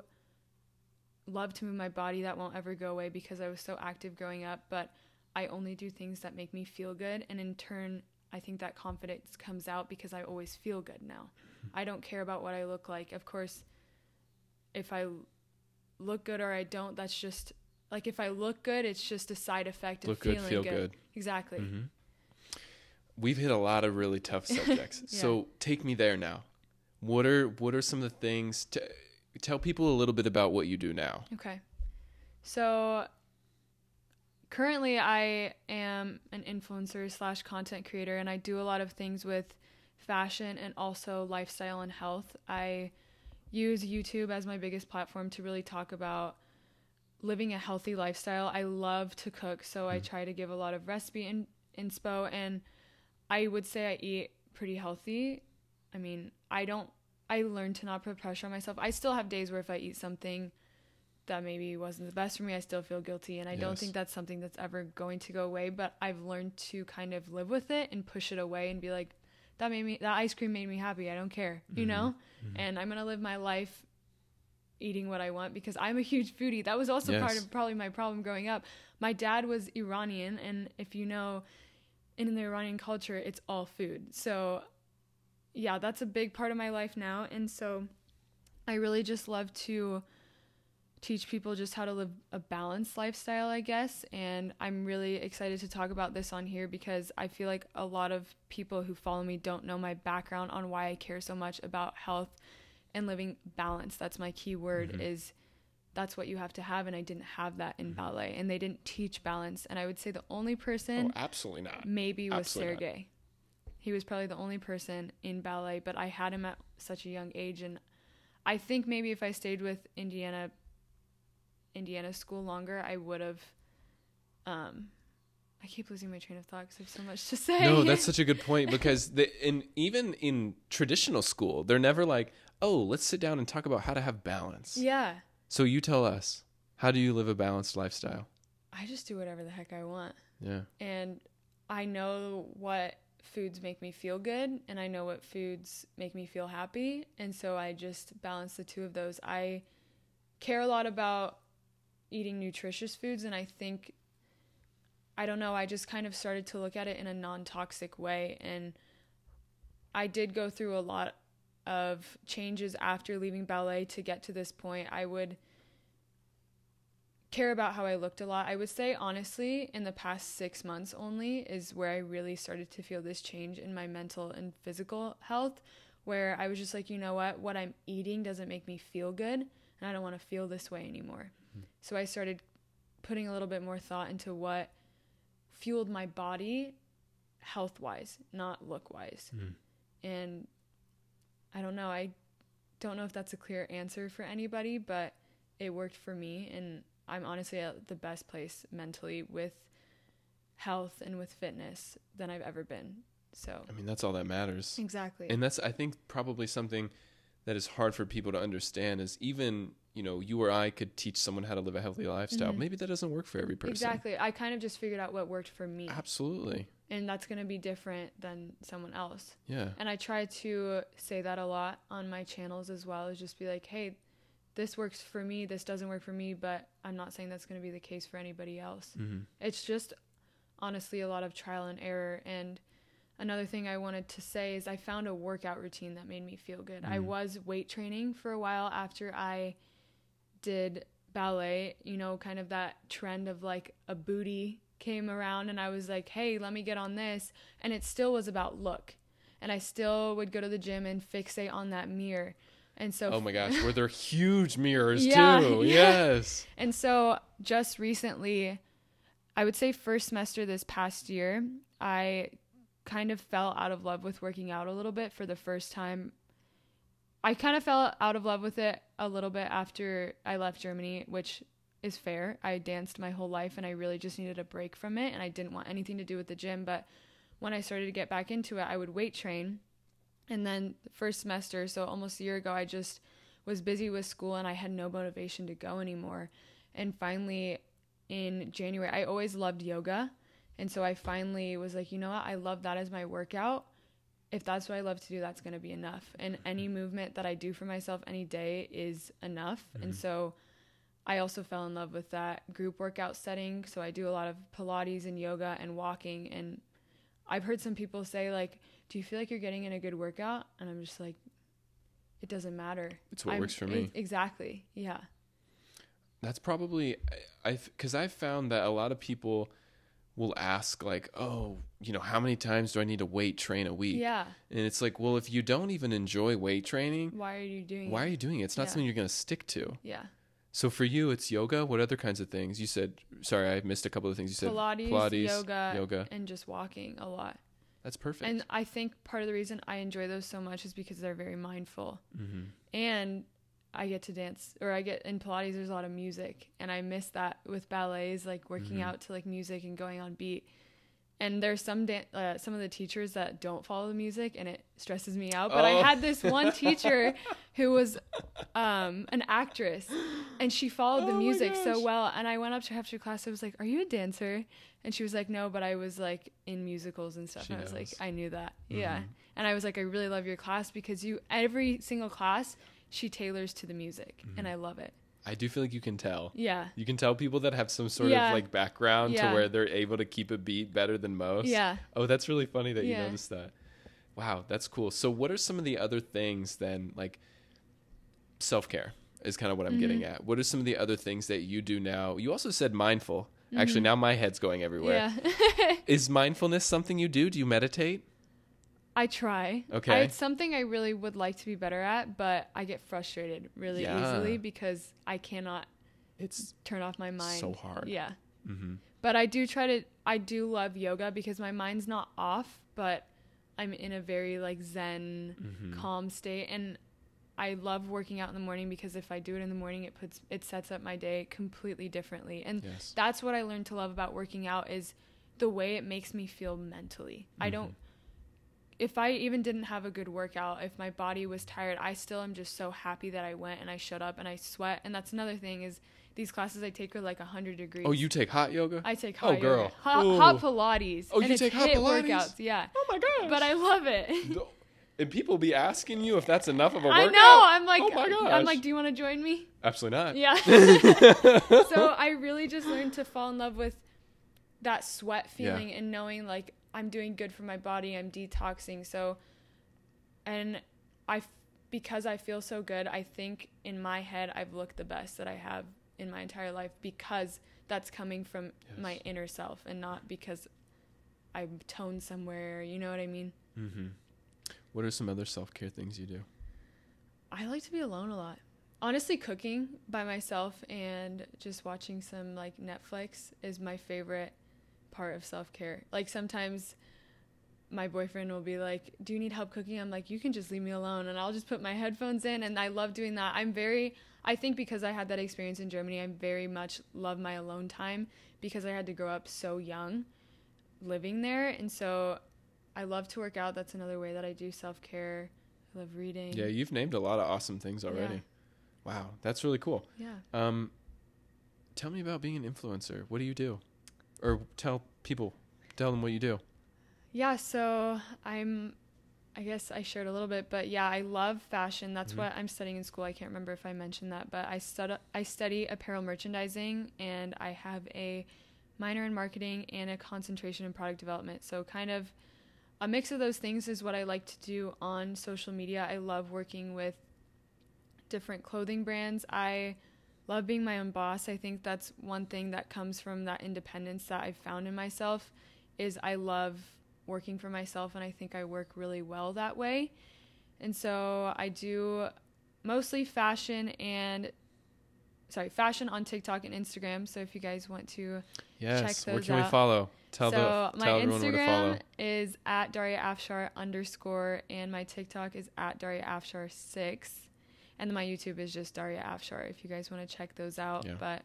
love to move my body that won't ever go away because I was so active growing up, but I only do things that make me feel good and in turn I think that confidence comes out because I always feel good now. I don't care about what I look like. Of course, if I look good or I don't, that's just like if I look good, it's just a side effect of Look good, feeling feel good. good. Exactly. Mhm. We've hit a lot of really tough subjects. Yeah. So take me there now. What are what are some of the things to tell people a little bit about what you do now? Okay. So currently I am an influencer slash content creator and I do a lot of things with fashion and also lifestyle and health. I use YouTube as my biggest platform to really talk about living a healthy lifestyle. I love to cook, so I mm. try to give a lot of recipe in, inspo and I would say I eat pretty healthy. I mean, I don't I learned to not put pressure on myself. I still have days where if I eat something that maybe wasn't the best for me, I still feel guilty. And I don't think that's something that's ever going to go away. But I've learned to kind of live with it and push it away and be like, that made me, that ice cream made me happy. I don't care, you mm-hmm. know? Mm-hmm. And I'm going to live my life eating what I want because I'm a huge foodie. That was also part of probably my problem growing up. My dad was Iranian. And if you know, in the Iranian culture, it's all food. So, yeah, that's a big part of my life now. And so I really just love to teach people just how to live a balanced lifestyle, I guess. And I'm really excited to talk about this on here because I feel like a lot of people who follow me don't know my background on why I care so much about health and living balance. That's my key word mm-hmm. is that's what you have to have and I didn't have that in mm-hmm. ballet and they didn't teach balance and I would say the only person Oh, absolutely not. maybe was Absolutely not. He was probably the only person in ballet, but I had him at such a young age, and I think maybe if I stayed with Indiana, Indiana school longer, I would have. Um, I keep losing my train of thought because I have so much to say. No, that's such a good point because the, in even in traditional school, they're never like, "Oh, let's sit down and talk about how to have balance." yeah. So you tell us, how do you live a balanced lifestyle? I just do whatever the heck I want, Yeah. and I know what foods make me feel good, and I know what foods make me feel happy, and so I just balance the two of those. I care a lot about eating nutritious foods and I think I don't know, I just kind of started to look at it in a non-toxic way and I did go through a lot of changes after leaving ballet to get to this point. I would care about how I looked a lot. I would say honestly, in the past 6 months only is where I really started to feel this change in my mental and physical health where I was just like, you know what? What I'm eating doesn't make me feel good and I don't want to feel this way anymore. So I started putting a little bit more thought into what fueled my body health wise, not look wise. Hmm. And I don't know, I don't know if that's a clear answer for anybody, but it worked for me and I'm honestly at the best place mentally with health and with fitness than I've ever been. So I mean, that's all that matters. exactly. And that's I think probably something that is hard for people to understand is even, you know, you or I could teach someone how to live a healthy lifestyle. Mhm. Maybe that doesn't work for every person. Exactly. I kind of just figured out what worked for me. Absolutely. And that's going to be different than someone else. Yeah. And I try to say that a lot on my channels as well, is just be like, hey, this works for me, this doesn't work for me, but I'm not saying that's going to be the case for anybody else. hmm It's just honestly a lot of trial and error. And another thing I wanted to say is I found a workout routine that made me feel good. I Mhm. was weight training for a while after I did ballet, you know, kind of that trend of like a booty came around and I was like, "Hey, let me get on this." And it still was about look. And I still would go to the gym and fixate on that mirror. And so Oh my gosh, were there huge mirrors Yeah, too? yeah. Yes. And so just recently, I would say first semester this past year, I kind of fell out of love with working out a little bit for the first time. I kind of fell out of love with it a little bit after I left Germany, which is fair. I danced my whole life and I really just needed a break from it and I didn't want anything to do with the gym, but when I started to get back into it, I would weight train. And then the first semester, so almost a year ago, I just was busy with school and I had no motivation to go anymore. And finally, in January, I always loved yoga. And so I finally was like, you know what? I love that as my workout. If that's what I love to do, that's going to be enough. And any mm-hmm. movement that I do for myself any day is enough. And mm-hmm. so I also fell in love with that group workout setting. So I do a lot of Pilates and yoga and walking. And I've heard some people say, like, do you feel like you're getting in a good workout? And I'm just like, it doesn't matter. It's what I'm- works for me. Exactly. Yeah. That's probably I because I've found that a lot of people will ask like, "Oh, you know, how many times do I need to weight train a week?" Yeah. And it's like, well, if you don't even enjoy weight training, Why are you doing why it? are you doing it? It's not Yeah. something you're going to stick to. Yeah. So for you, it's yoga. What other kinds of things? You said, sorry, I missed a couple of things. You said Pilates, Pilates, yoga, yoga. and just walking a lot. That's perfect. And I think part of the reason I enjoy those so much is because they're very mindful. hmm And I get to dance, or I get in Pilates, there's a lot of music. And I miss that with ballets, like working Mhm. out to like music and going on beat. And there's some dan- uh, some of the teachers that don't follow the music, and it stresses me out. But Oh. I had this one teacher who was um, an actress, and she followed the Oh my music so well. And I went up to her after class. I was like, "Are you a dancer?" And she was like, "No, but I was like in musicals and stuff." She and I was like, "I knew that, yeah." Mhm. And I was like, "I really love your class because you every single class she tailors to the music, Mm-hmm. and I love it." I do feel like you can tell. Yeah, You can tell people that have some sort Yeah. of like background Yeah. to where they're able to keep a beat better than most. yeah. Oh, that's really funny that you noticed that. Wow, that's cool. So, what are some of the other things then? Like self care is kind of what I'm getting Mm-hmm. at. What are some of the other things that you do now? You also said mindful. Actually, now my head's going everywhere. Mm-hmm. Yeah. Is mindfulness something you do? Do you meditate? I try. Okay. I, it's something I really would like to be better at, but I get frustrated really Yeah. easily because I cannot It's turn off my mind. so hard. Yeah. hmm But I do try to I do love yoga because my mind's not off, but I'm in a very like zen Mm-hmm. calm state and I love working out in the morning because if I do it in the morning it puts it sets up my day completely differently. And Yes. that's what I learned to love about working out is the way it makes me feel mentally. I don't if I even didn't have a good workout, if my body was tired, I still am just so happy that I went and I showed up and I sweat. And that's another thing is these classes I take are like 100 degrees. Oh, you take hot yoga? I take Oh, hot girl. yoga. Hot, Ooh. hot Pilates. Oh, you take hot Pilates? workouts, yeah. oh my gosh. But I love it. And people be asking you if that's enough of a workout. I know. I'm like, oh my gosh. I'm like, do you want to join me? absolutely not. Yeah. so I really just learned to fall in love with that sweat Yeah. feeling and knowing like I'm doing good for my body. I'm detoxing. So, and I, because I feel so good, I think in my head I've looked the best that I have in my entire life because that's coming from my inner self and not because I'm toned somewhere. You know what I mean? Mm-hmm. What are some other self care things you do? I like to be alone a lot. Honestly, cooking by myself and just watching some like Netflix is my favorite part of self care. Like sometimes my boyfriend will be like, Do you need help cooking? I'm like, You can just leave me alone and I'll just put my headphones in. And I love doing that. I'm very, I think because I had that experience in Germany, I very much love my alone time because I had to grow up so young living there. And so I love to work out. That's another way that I do self care. I love reading. Yeah, you've named a lot of awesome things already. Yeah. Wow, that's really cool. Yeah. Um, tell me about being an influencer. What do you do? Or tell people, tell them what you do. Yeah, so I'm I guess I shared a little bit, but yeah, I love fashion. That's Mhm. what I'm studying in school. I can't remember if I mentioned that, but I stud I study apparel merchandising and I have a minor in marketing and a concentration in product development. So kind of a mix of those things is what I like to do on social media. I love working with different clothing brands. I love being my own boss. I think that's one thing that comes from that independence that I've found in myself is I love working for myself and I think I work really well that way. And so I do mostly fashion and sorry, fashion on TikTok and Instagram. So if you guys want to Yes. Where those can we out. follow? Tell so the my tell everyone where to follow. Instagram is at Daria Afshar underscore and my TikTok is at Daria Afshar six. And my YouTube is just Daria Afshar if you guys want to check those out. Yeah. But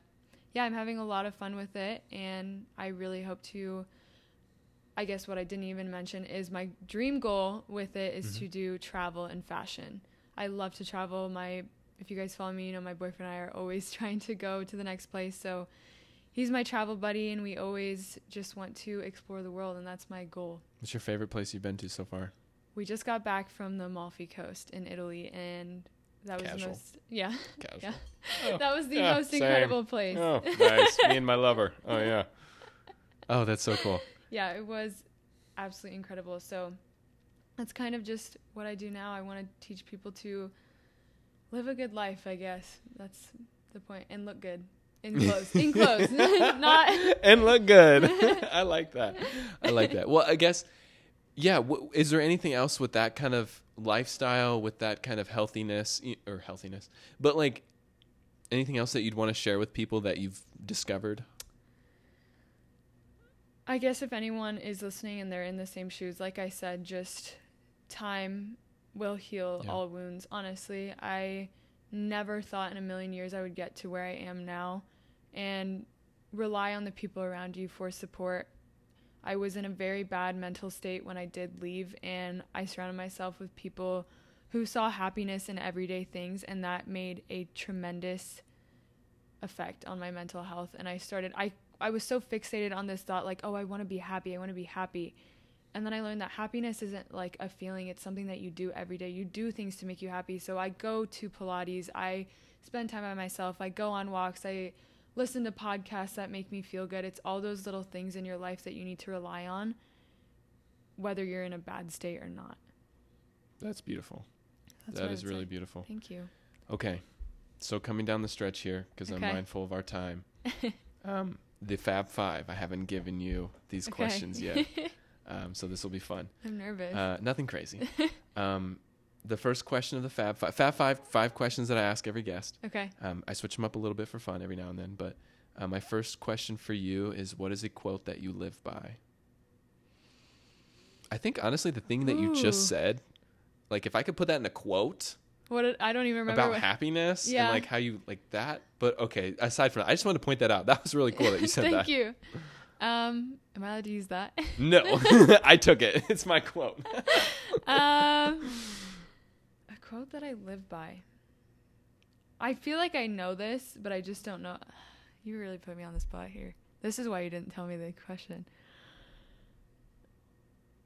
yeah, I'm having a lot of fun with it and I really hope to I guess what I didn't even mention is my dream goal with it is Mhm. to do travel and fashion. I love to travel. My if you guys follow me, you know my boyfriend and I are always trying to go to the next place. So he's my travel buddy and we always just want to explore the world and that's my goal. What's your favorite place you've been to so far? We just got back from the Amalfi Coast in Italy and that was Casual. the most yeah, Casual. Yeah. Oh, that was the yeah, most same. incredible place. Oh, nice. Me and my lover. Oh yeah. Oh, that's so cool. yeah, it was absolutely incredible. So that's kind of just what I do now. I want to teach people to live a good life, I guess. That's the point and look good. in clothes. In clothes. Not and look good. I like that. I like that. Well, I guess yeah, w- is there anything else with that kind of lifestyle with that kind of healthiness or healthiness? But like anything else that you'd want to share with people that you've discovered? I guess if anyone is listening and they're in the same shoes, like I said, just time will heal Yeah. all wounds. Honestly, I never thought in a million years I would get to where I am now and rely on the people around you for support. I was in a very bad mental state when I did leave, and I surrounded myself with people who saw happiness in everyday things, and that made a tremendous effect on my mental health. And I started, I, I was so fixated on this thought, like, oh, I want to be happy, I want to be happy. And then I learned that happiness isn't like a feeling, it's something that you do every day. You do things to make you happy. So I go to Pilates, I spend time by myself, I go on walks, I listen to podcasts that make me feel good. It's all those little things in your life that you need to rely on, whether you're in a bad state or not. That's beautiful. That's that is really beautiful. Thank you. Okay. So coming down the stretch here because I'm mindful of our time. um, the Fab 5. I haven't given you these Okay. questions yet. Um, so this will be fun. I'm nervous. Uh, nothing crazy. um, the first question of the Fab Five, Fab Five, five questions that I ask every guest. okay. Um, I switch them up a little bit for fun every now and then. But uh, my first question for you is, what is a quote that you live by? I think honestly, the thing that you just said, like if I could put that in a quote What did, I don't even remember. about what, happiness and like how you like that. But okay, aside from that, I just wanted to point that out. That was really cool that you said Thank that. Thank you. Um, am I allowed to use that? No, I took it. It's my quote. um, quote that I live by. I feel like I know this, but I just don't know. You really put me on the spot here. This is why you didn't tell me the question.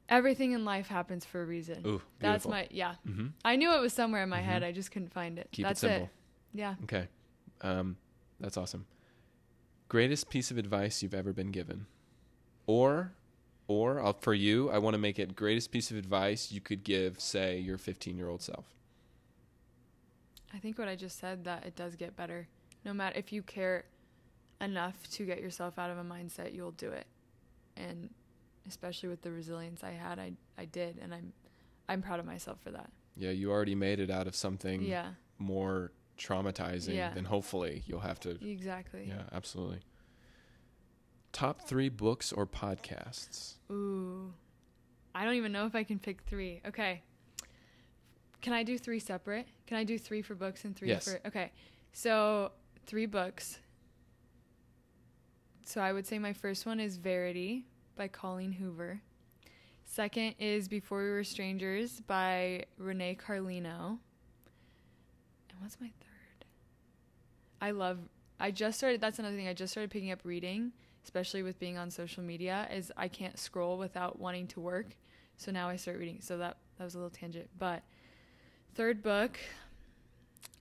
Everything in life happens for a reason. Ooh, That's my yeah. hmm I knew it was somewhere in my Mhm. head. I just couldn't find it. Keep That's it simple. Yeah. Okay. Um, that's awesome. Greatest piece of advice you've ever been given, or, or uh, for you, I want to make it greatest piece of advice you could give, say, your 15 year old self. I think what I just said that it does get better. No matter if you care enough to get yourself out of a mindset, you'll do it. And especially with the resilience I had, I I did and I'm I'm proud of myself for that. Yeah, you already made it out of something Yeah. more traumatizing Yeah. than hopefully you'll have to. Exactly. Yeah, absolutely. Top three books or podcasts. Ooh. I don't even know if I can pick 3. Okay. Can I do 3 separate? Can I do 3 for books and 3 Yes. for Okay. So, 3 books. So I would say my first one is Verity by Colleen Hoover. Second is Before We Were Strangers by Renee Carlino. And what's my third? I love I just started that's another thing I just started picking up reading, especially with being on social media, is I can't scroll without wanting to work. So now I start reading. So that that was a little tangent. But third book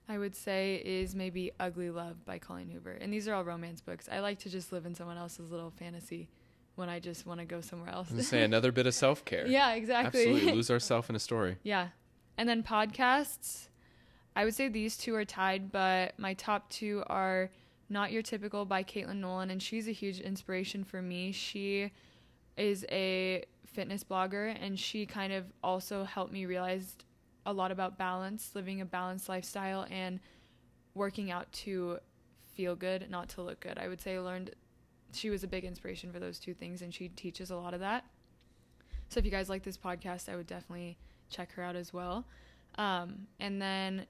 I would say is maybe Ugly Love by Colleen Hoover. And these are all romance books. I like to just live in someone else's little fantasy when I just want to go somewhere else. Say another bit of self care. yeah, exactly. Absolutely. Lose ourselves in a story. yeah. And then podcasts, I would say these two are tied, but my top two are Not Your Typical by Caitlin Nolan, and she's a huge inspiration for me. She is a fitness blogger, and she kind of also helped me realize a lot about balance, living a balanced lifestyle, and working out to feel good, not to look good. I would say I learned she was a big inspiration for those two things, and she teaches a lot of that. So if you guys like this podcast, I would definitely check her out as well. Um, and then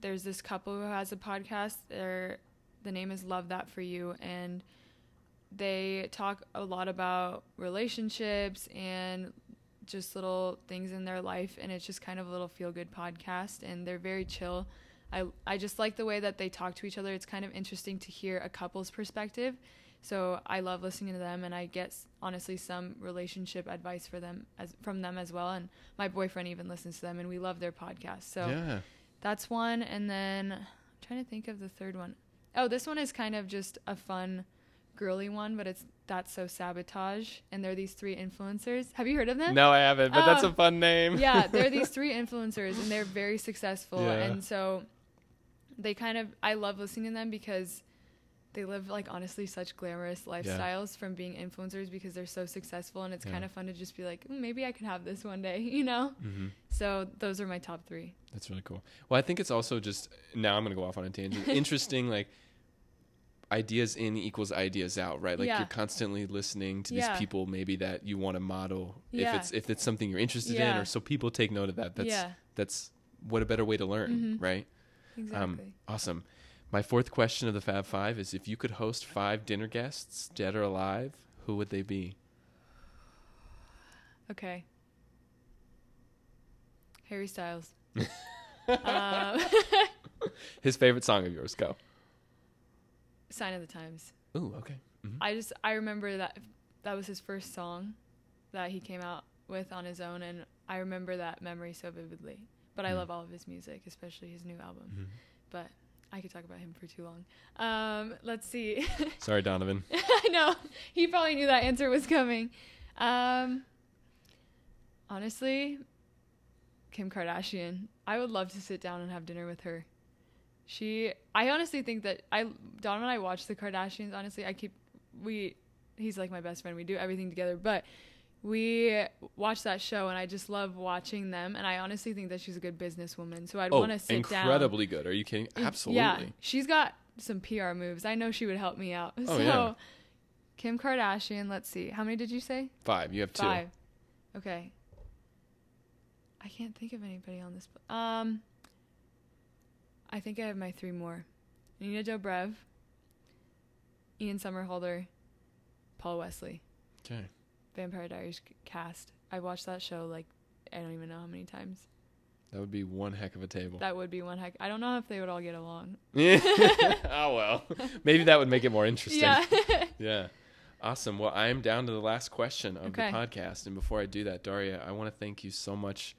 there's this couple who has a podcast. Their the name is Love That for You, and they talk a lot about relationships and just little things in their life, and it's just kind of a little feel good podcast. And they're very chill. I I just like the way that they talk to each other. It's kind of interesting to hear a couple's perspective. So I love listening to them, and I get honestly some relationship advice for them as from them as well. And my boyfriend even listens to them, and we love their podcast. So yeah. that's one, and then I'm trying to think of the third one. Oh, this one is kind of just a fun, girly one, but it's that's so sabotage, and they're these three influencers. Have you heard of them? No, I haven't, but that's Oh. a fun name. yeah, they're these three influencers and they're very successful. Yeah. And so they kind of, I love listening to them because they live like honestly such glamorous lifestyles from being influencers because they're so successful and it's Yeah. kind of fun to just be like "Mm, maybe i could have this one day you know Mm-hmm. so those are my top three That's really cool. Well, I think it's also just now I'm gonna go off on a tangent. Interesting, like ideas in equals ideas out, right? Like Yeah. you're constantly listening to Yeah. these people maybe that you want to model Yeah. if it's if it's something you're interested in, or so people take note of that. That's yeah that's what a better way to learn, Mhm. right? exactly Awesome. My fourth question of the Fab Five is: If you could host five dinner guests, dead or alive, who would they be? okay harry styles um, His favorite song of yours, go. Sign of the times Ooh, okay. Mhm. I just I remember that that was his first song that he came out with on his own, and I remember that memory so vividly. But I Mm. love all of his music, especially his new album. Mhm. But I could talk about him for too long. Um, let's see. Sorry, Donovan. I know he probably knew that answer was coming. Um, honestly, Kim Kardashian. I would love to sit down and have dinner with her. She, I honestly think that I, Don and I watch the Kardashians. Honestly, I keep we, he's like my best friend. We do everything together, but we watch that show and I just love watching them. And I honestly think that she's a good businesswoman. So I'd oh, want to sit down. incredibly good. Are you kidding? Absolutely. Yeah, she's got some PR moves. I know she would help me out. Oh, so, yeah. Kim Kardashian. Let's see. How many did you say? Five. You have two. Five. Okay. I can't think of anybody on this. Um. I think I have my three more: Nina Dobrev, Ian Somerhalder, Paul Wesley. Okay. Vampire Diaries cast. I watched that show like I don't even know how many times. That would be one heck of a table. That would be one heck. I don't know if they would all get along. oh well. Maybe that would make it more interesting. Yeah. Yeah. Awesome. Well, I'm down to the last question of Okay. the podcast. And before I do that, Daria, I want to thank you so much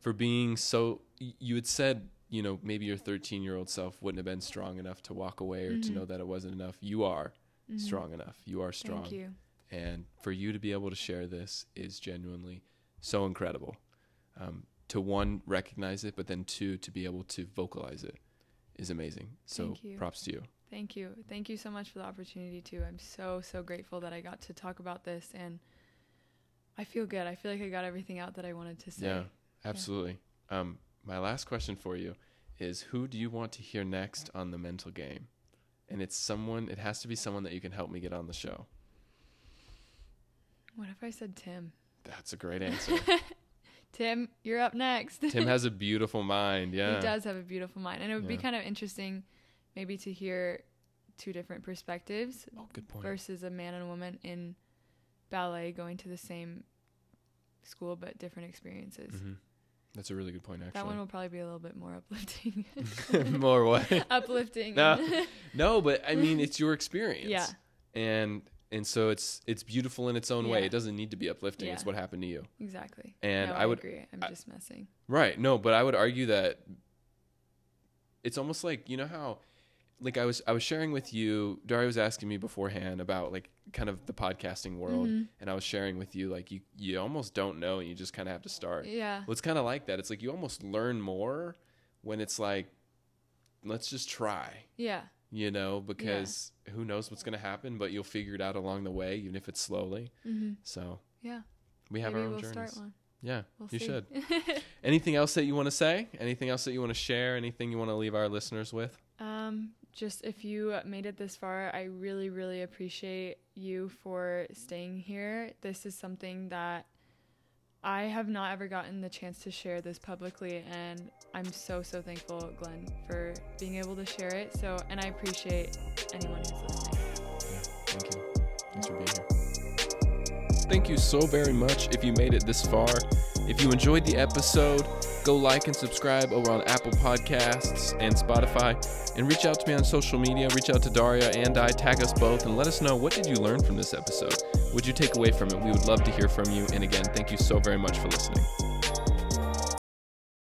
for being so. You had said, you know, maybe your 13 year old self wouldn't have been strong enough to walk away or to Mhm. know that it wasn't enough. You are Mhm. strong enough. You are strong. Thank you. And for you to be able to share this is genuinely so incredible. Um, to one, recognize it, but then two, to be able to vocalize it is amazing. So props to you. Thank you. Thank you so much for the opportunity too. I'm so so grateful that I got to talk about this and I feel good. I feel like I got everything out that I wanted to say. Yeah, absolutely. Um, my last question for you is who do you want to hear next on the mental game? And it's someone, it has to be someone that you can help me get on the show. What if I said Tim? That's a great answer. Tim, you're up next. Tim has a beautiful mind. Yeah. He does have a beautiful mind. And it would be kind of interesting maybe to hear two different perspectives Oh, good point. versus a man and a woman in ballet going to the same school but different experiences. hmm That's a really good point, Actually, That one will probably be a little bit more uplifting. More what? uplifting. No. No, but I mean, it's your experience. Yeah. And and so it's it's beautiful in its own way. It doesn't need to be uplifting. It's what happened to you. Exactly. And No, I would agree. I'm I- just messing. Right. No, but I would argue that it's almost like you know how like I was I was sharing with you Daria was asking me beforehand about like kind of the podcasting world Mhm. and I was sharing with you like you you almost don't know and you just kind of have to start. Yeah. Well, it's kind of like that. It's like you almost learn more when it's like let's just try, Yeah. you know, because who knows what's going to happen, but you'll figure it out along the way even if it's slowly. Mm-hmm. So, Yeah. we have Maybe our own we'll journeys. start one. Yeah, We'll you see. should. Anything else that you want to say? Anything else that you want to share? Anything you want to leave our listeners with? Um, just if you made it this far, I really, really appreciate you for staying here. This is something that I have not ever gotten the chance to share this publicly, and I'm so, so thankful, Glenn, for being able to share it. So, and I appreciate anyone who's listening. Thank you. Thanks for being here. Thank you so very much if you made it this far. If you enjoyed the episode, go like and subscribe over on Apple Podcasts and Spotify. And reach out to me on social media. Reach out to Daria and I. Tag us both and let us know what did you learn from this episode? Would you take away from it? We would love to hear from you. And again, thank you so very much for listening.